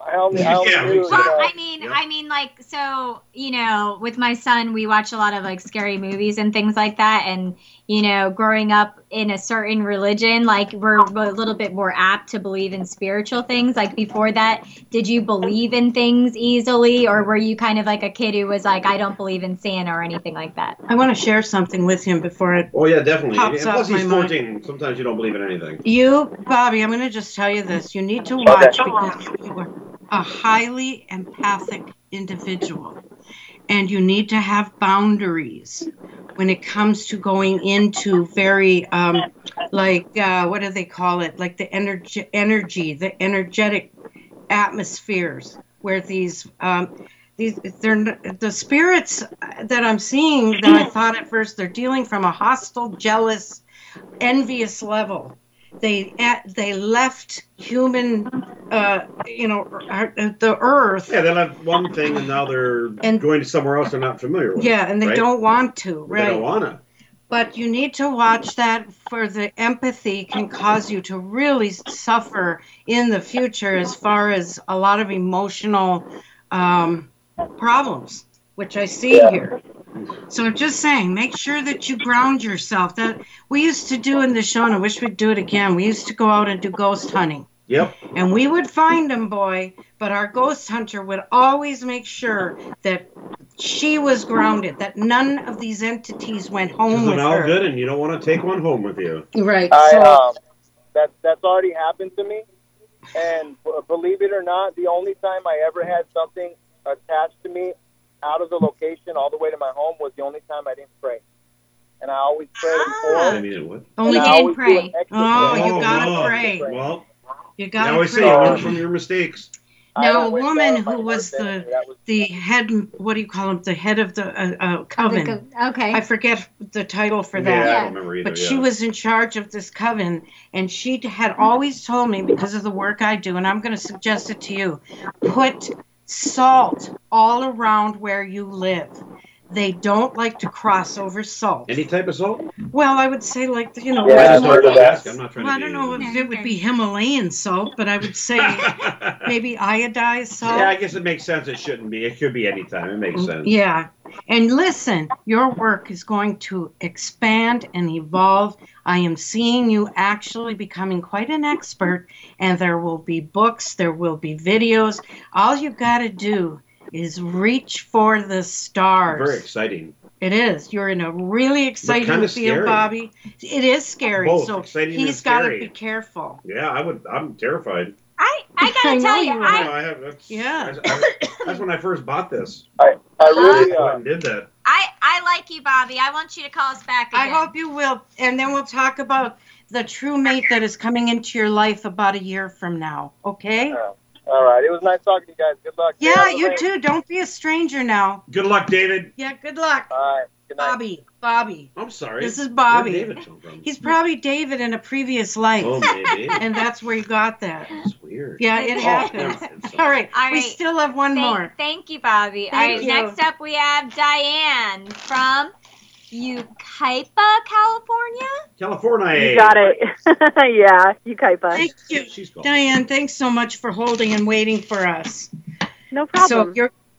I only, I only Yeah, knew, you Well, I uh, mean, I mean, like, so you know, with my son, we watch a lot of like scary movies and things like that, and you know, growing up in a certain religion, like we're a little bit more apt to believe in spiritual things. Like before that, did you believe in things easily, or were you kind of like a kid who was like, I don't believe in Santa or anything like that? I want to share something with him before it. Oh yeah, definitely. Pops And plus off my he's mind. Sometimes you don't believe in anything. You, Bobby, I'm going to just tell you this. You need to watch because you are a highly empathic individual. And you need to have boundaries when it comes to going into very, um, like, uh, what do they call it? Like the energy, energy, the energetic atmospheres where these, um, these, they're the spirits that I'm seeing that I thought at first they're dealing from a hostile, jealous, envious level. They at, they left human uh, you know, the earth. Yeah, they left one thing and now they're And- going to somewhere else they're not familiar with. Yeah, and they right? don't want to, Right. They don't wanna. But you need to watch that for the empathy can cause you to really suffer in the future as far as a lot of emotional um, problems, which I see here. So just saying, make sure that you ground yourself. That we used to do in the show, and I wish we'd do it again. We used to go out and do ghost hunting. Yep. And we would find him, boy, but our ghost hunter would always make sure that she was grounded, that none of these entities went home with they're all her. good and you don't want to take one home with you. Right. I, so, um, that that's already happened to me, and b- believe it or not, the only time I ever had something attached to me out of the location all the way to my home was the only time I didn't pray, and I always prayed before. I mean, what? Only and you didn't always do pray. Oh, prayer. you gotta no. pray. Well, you gotta always say pray. you learn from your mistakes. Now, a woman who was the was- the head, what do you call him? The head of the uh, uh, coven. Okay. I forget the title for that. Yeah, that. I don't remember either, But she was in charge of this coven, and she had always told me because of the work I do, and I'm going to suggest it to you: put salt all around where you live. They don't like to cross over salt. Any type of salt? Well, I would say like you know. Yeah, I just more- wanted to ask. I'm not trying well, I don't know if it would be Himalayan salt, but I would say [laughs] maybe iodized salt. Yeah, I guess it makes sense. It shouldn't be. It could be any time. It makes sense. Yeah. And listen, your work is going to expand and evolve. I am seeing you actually becoming quite an expert, and there will be books, there will be videos. All you've got to do is reach for the stars. Very exciting. It is. You're in a really exciting kinda field, scary. Bobby. It is scary. Both so exciting he's got to be careful. Yeah, I would. I'm terrified. I, I gotta [laughs] I tell you, you I, No, I have. That's, Yeah. That's, I- that's when I first bought this. I, I really, uh, did that. I, I like you, Bobby. I want you to call us back again. I hope you will. And then we'll talk about the true mate that is coming into your life about a year from now. Okay? all right. It was nice talking to you guys. Good luck. Yeah, you rain. too. Don't be a stranger now. Good luck, David. Yeah, good luck. All right. Good night. Bobby. Bobby. I'm sorry. This is Where'd Bobby. David come from? He's probably David in a previous life. Oh, maybe. [laughs] And that's where you got that. That's weird. Yeah, it Oh, happens. never mind. [laughs] All right. We still have one Thank, more. thank you, Bobby. All Thank right, you. next up we have Diane from Yucaipa, California. California. You got it. [laughs] yeah, you Kaipa. Thank you. She's. Diane, thanks so much for holding and waiting for us. No So problem.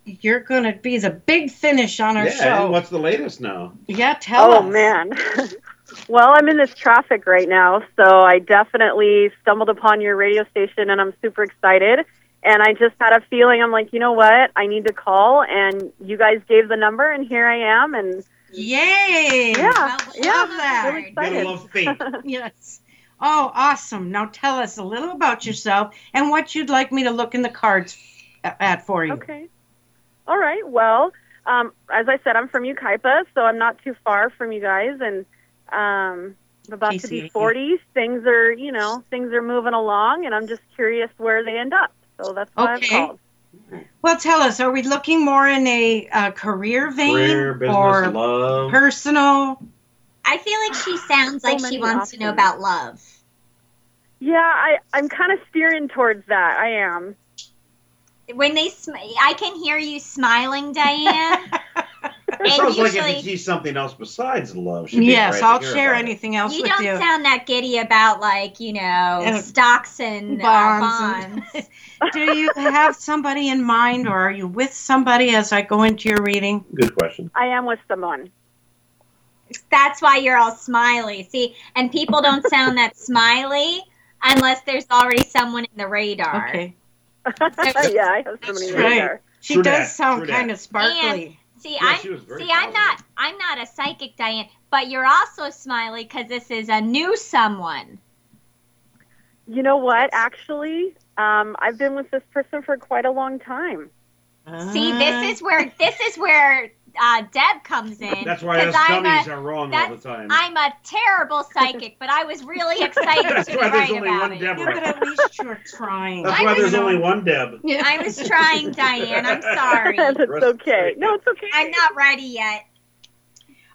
You're you're gonna be the big finish on our Yeah, show. and what's the latest now? Yeah, tell oh us. Oh, man. [laughs] well, I'm in this traffic right now, so I definitely stumbled upon your radio station and I'm super excited. And I just had a feeling I'm like, you know what? I need to call and you guys gave the number and here I am and Yay! Yeah, Well, yeah, love that. really Gotta excited. love fate. [laughs] yes. Oh, awesome. Now tell us a little about yourself and what you'd like me to look in the cards at for you. Okay. All right. Well, um, as I said, I'm from Yucaipa, so I'm not too far from you guys, and um, I'm about to be KCAA. 40. Things are, you know, things are moving along, and I'm just curious where they end up. So that's why Okay. I've called. Well, tell us, are we looking more in a uh, career vein Career, business, or love. personal? I feel like she sounds So like she many wants to know about love. Yeah, I, I'm kind of steering towards that. I am. When they, sm- I can hear you smiling, Diane. [laughs] It and sounds like usually, if you see something else besides love. she'd Yes, I'll share about it. anything else you with don't sound that giddy about like you know Uh, stocks and bonds bonds. and- [laughs] Do you have somebody in mind or are you with somebody as I go into your reading? Good question. I am with someone. That's why you're all smiley. See, and people don't sound that [laughs] smiley unless there's already someone in the radar. Okay. Yeah, I have somebody That's right right. there. She True does that, sound true that. kind of sparkly. See, Yeah, I'm she was see, I'm not I'm not a psychic, Diane, but you're also smiley because this is a new someone. You know what? Actually, um, I've been with this person for quite a long time. See, Uh, this is where this is where uh, Deb comes in. That's why 'cause us I'm dummies a- are wrong all the time. I'm a terrible psychic, but I was really excited That's to why there's write only about one it. Yeah, but at least you're trying. That's I why was- there's only one Deb. I was trying, Diane. I'm sorry. [laughs] That's Rest okay. No, it's okay. I'm not ready yet.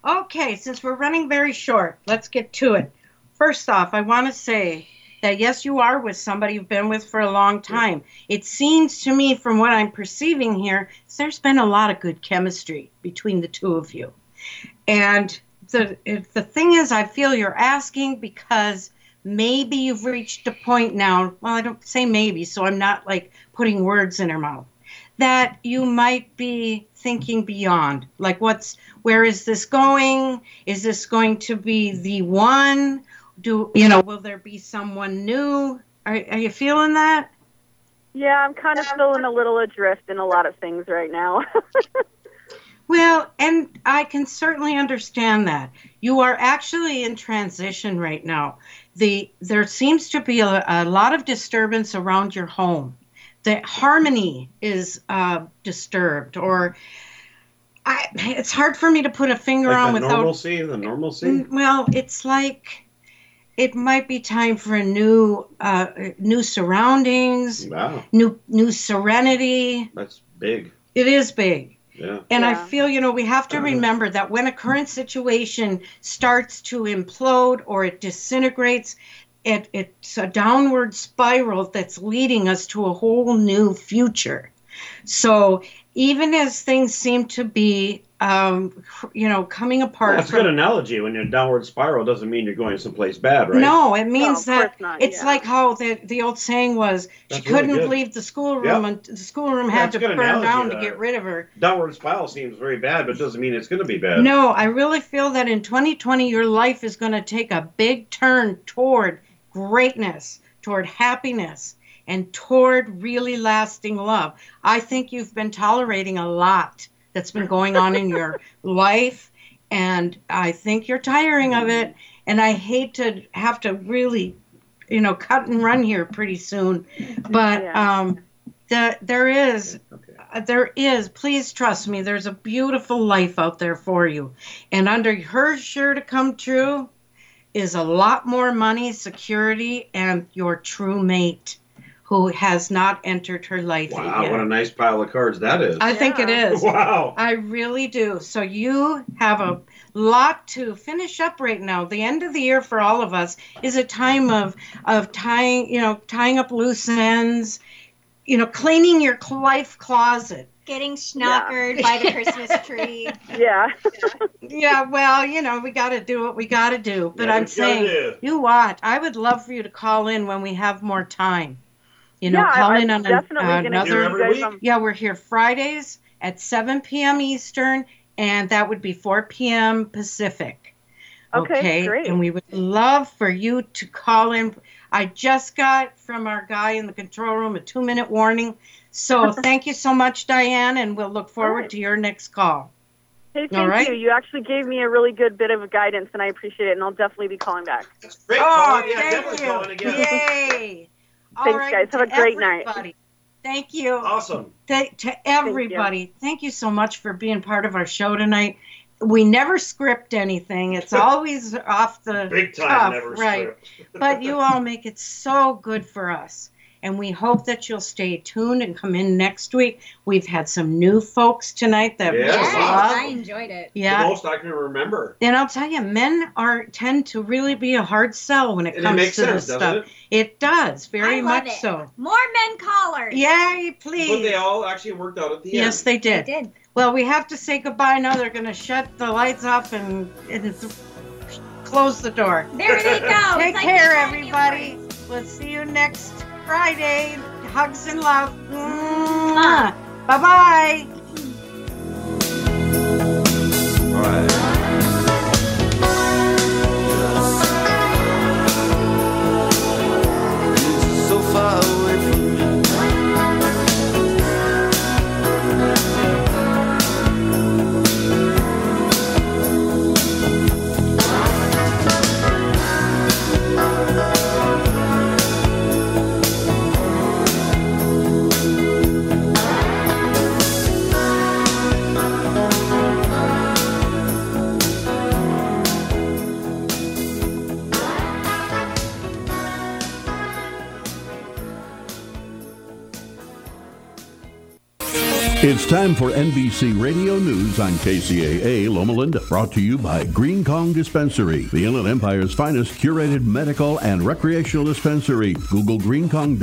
Okay, since we're running very short, let's get to it. First off, I want to say that yes, you are with somebody you've been with for a long time. It seems to me, from what I'm perceiving here, there's been a lot of good chemistry between the two of you. And the the thing is, I feel you're asking because maybe you've reached a point now. Well, I don't say maybe, so I'm not like putting words in her mouth. That you might be thinking beyond, like what's where is this going? Is this going to be the one? Do you know? Will there be someone new? Are, are you feeling that? Yeah, I'm kind of feeling a little adrift in a lot of things right now. [laughs] Well, and I can certainly understand that. You are actually in transition right now. The there seems to be a, a lot of disturbance around your home. The harmony is uh, disturbed, or I, it's hard for me to put a finger Like on the without. normalcy, the normalcy. Well, it's like it might be time for a new, uh, new surroundings, Wow, new, new serenity. that's big. It is big. Yeah. And I feel, you know, we have to remember that when a current situation starts to implode or it disintegrates, it, it's a downward spiral that's leading us to a whole new future. So even as things seem to be, um, you know, coming apart, That's a from- good analogy. When you're downward spiral, doesn't mean you're going someplace bad, right? No, it means No, that not, it's yeah. like how the the old saying was That's she really couldn't good. leave the schoolroom Yep. and the schoolroom Yeah, had that's to burn analogy down to there. get rid of her. Downward spiral seems very bad, but doesn't mean it's going to be bad. No, I really feel that in 2020 your life is going to take a big turn toward greatness, toward happiness, and toward really lasting love. I think you've been tolerating a lot that's been going on in your life, and I think you're tiring of it. And I hate to have to really, you know, cut and run here pretty soon, but um, the, there is there is please trust me there's a beautiful life out there for you. And under her sure to come true is a lot more money security and your true mate who has not entered her life Wow, yet what a nice pile of cards that is. I think it is. Wow. I really do. So you have a lot to finish up right now. The end of the year for all of us is a time of of tying, you know, tying up loose ends, you know, cleaning your life closet. Getting schnockered by the Christmas [laughs] tree. Yeah. Yeah, well, you know, we got to do what we got to do. But Yeah, I'm saying, you what? I would love for you to call in when we have more time. You know, Yeah, I- call I'm in on an- definitely gonna another. give you Every guys, Yeah, we're here Fridays at 7 p.m. Eastern, and that would be 4 p.m. Pacific. Okay, great. And we would love for you to call in. I just got from our guy in the control room a two minute warning. So [laughs] thank you so much, Diane, and we'll look forward to your next call. Hey, thank right. you. You actually gave me a really good bit of guidance, and I appreciate it. And I'll definitely be calling back. Great Oh, Yeah, thank definitely you. calling again. Yay. All Thanks, right, guys. Have a great night. everybody. Thank you. Awesome. Th- to everybody, thank you. so much for being part of our show tonight. We never script anything. It's [laughs] always off the Big time, cuff, never right? but you all make it so good for us. And we hope that you'll stay tuned and come in next week. We've had some new folks tonight that we Yeah, just wow. love. I enjoyed it. Yeah. The most I can remember. And I'll tell you, men are tend to really be a hard sell when it And it comes makes to sense, this doesn't stuff. It does, very I love much it. so. More men callers. Yay, But please. they all actually worked out at the end. Yes, they did. They did. Well, we have to say goodbye now. They're going to shut the lights off and, and th- close the door. There they go. [laughs] Take It's like care, the everybody. We'll see you next Friday. Hugs and love. Bye bye. Time for NBC Radio News on KCAA Loma Linda. Brought to you by Green Kong Dispensary, the Inland Empire's finest curated medical and recreational dispensary. Google Green Kong.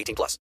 18 plus.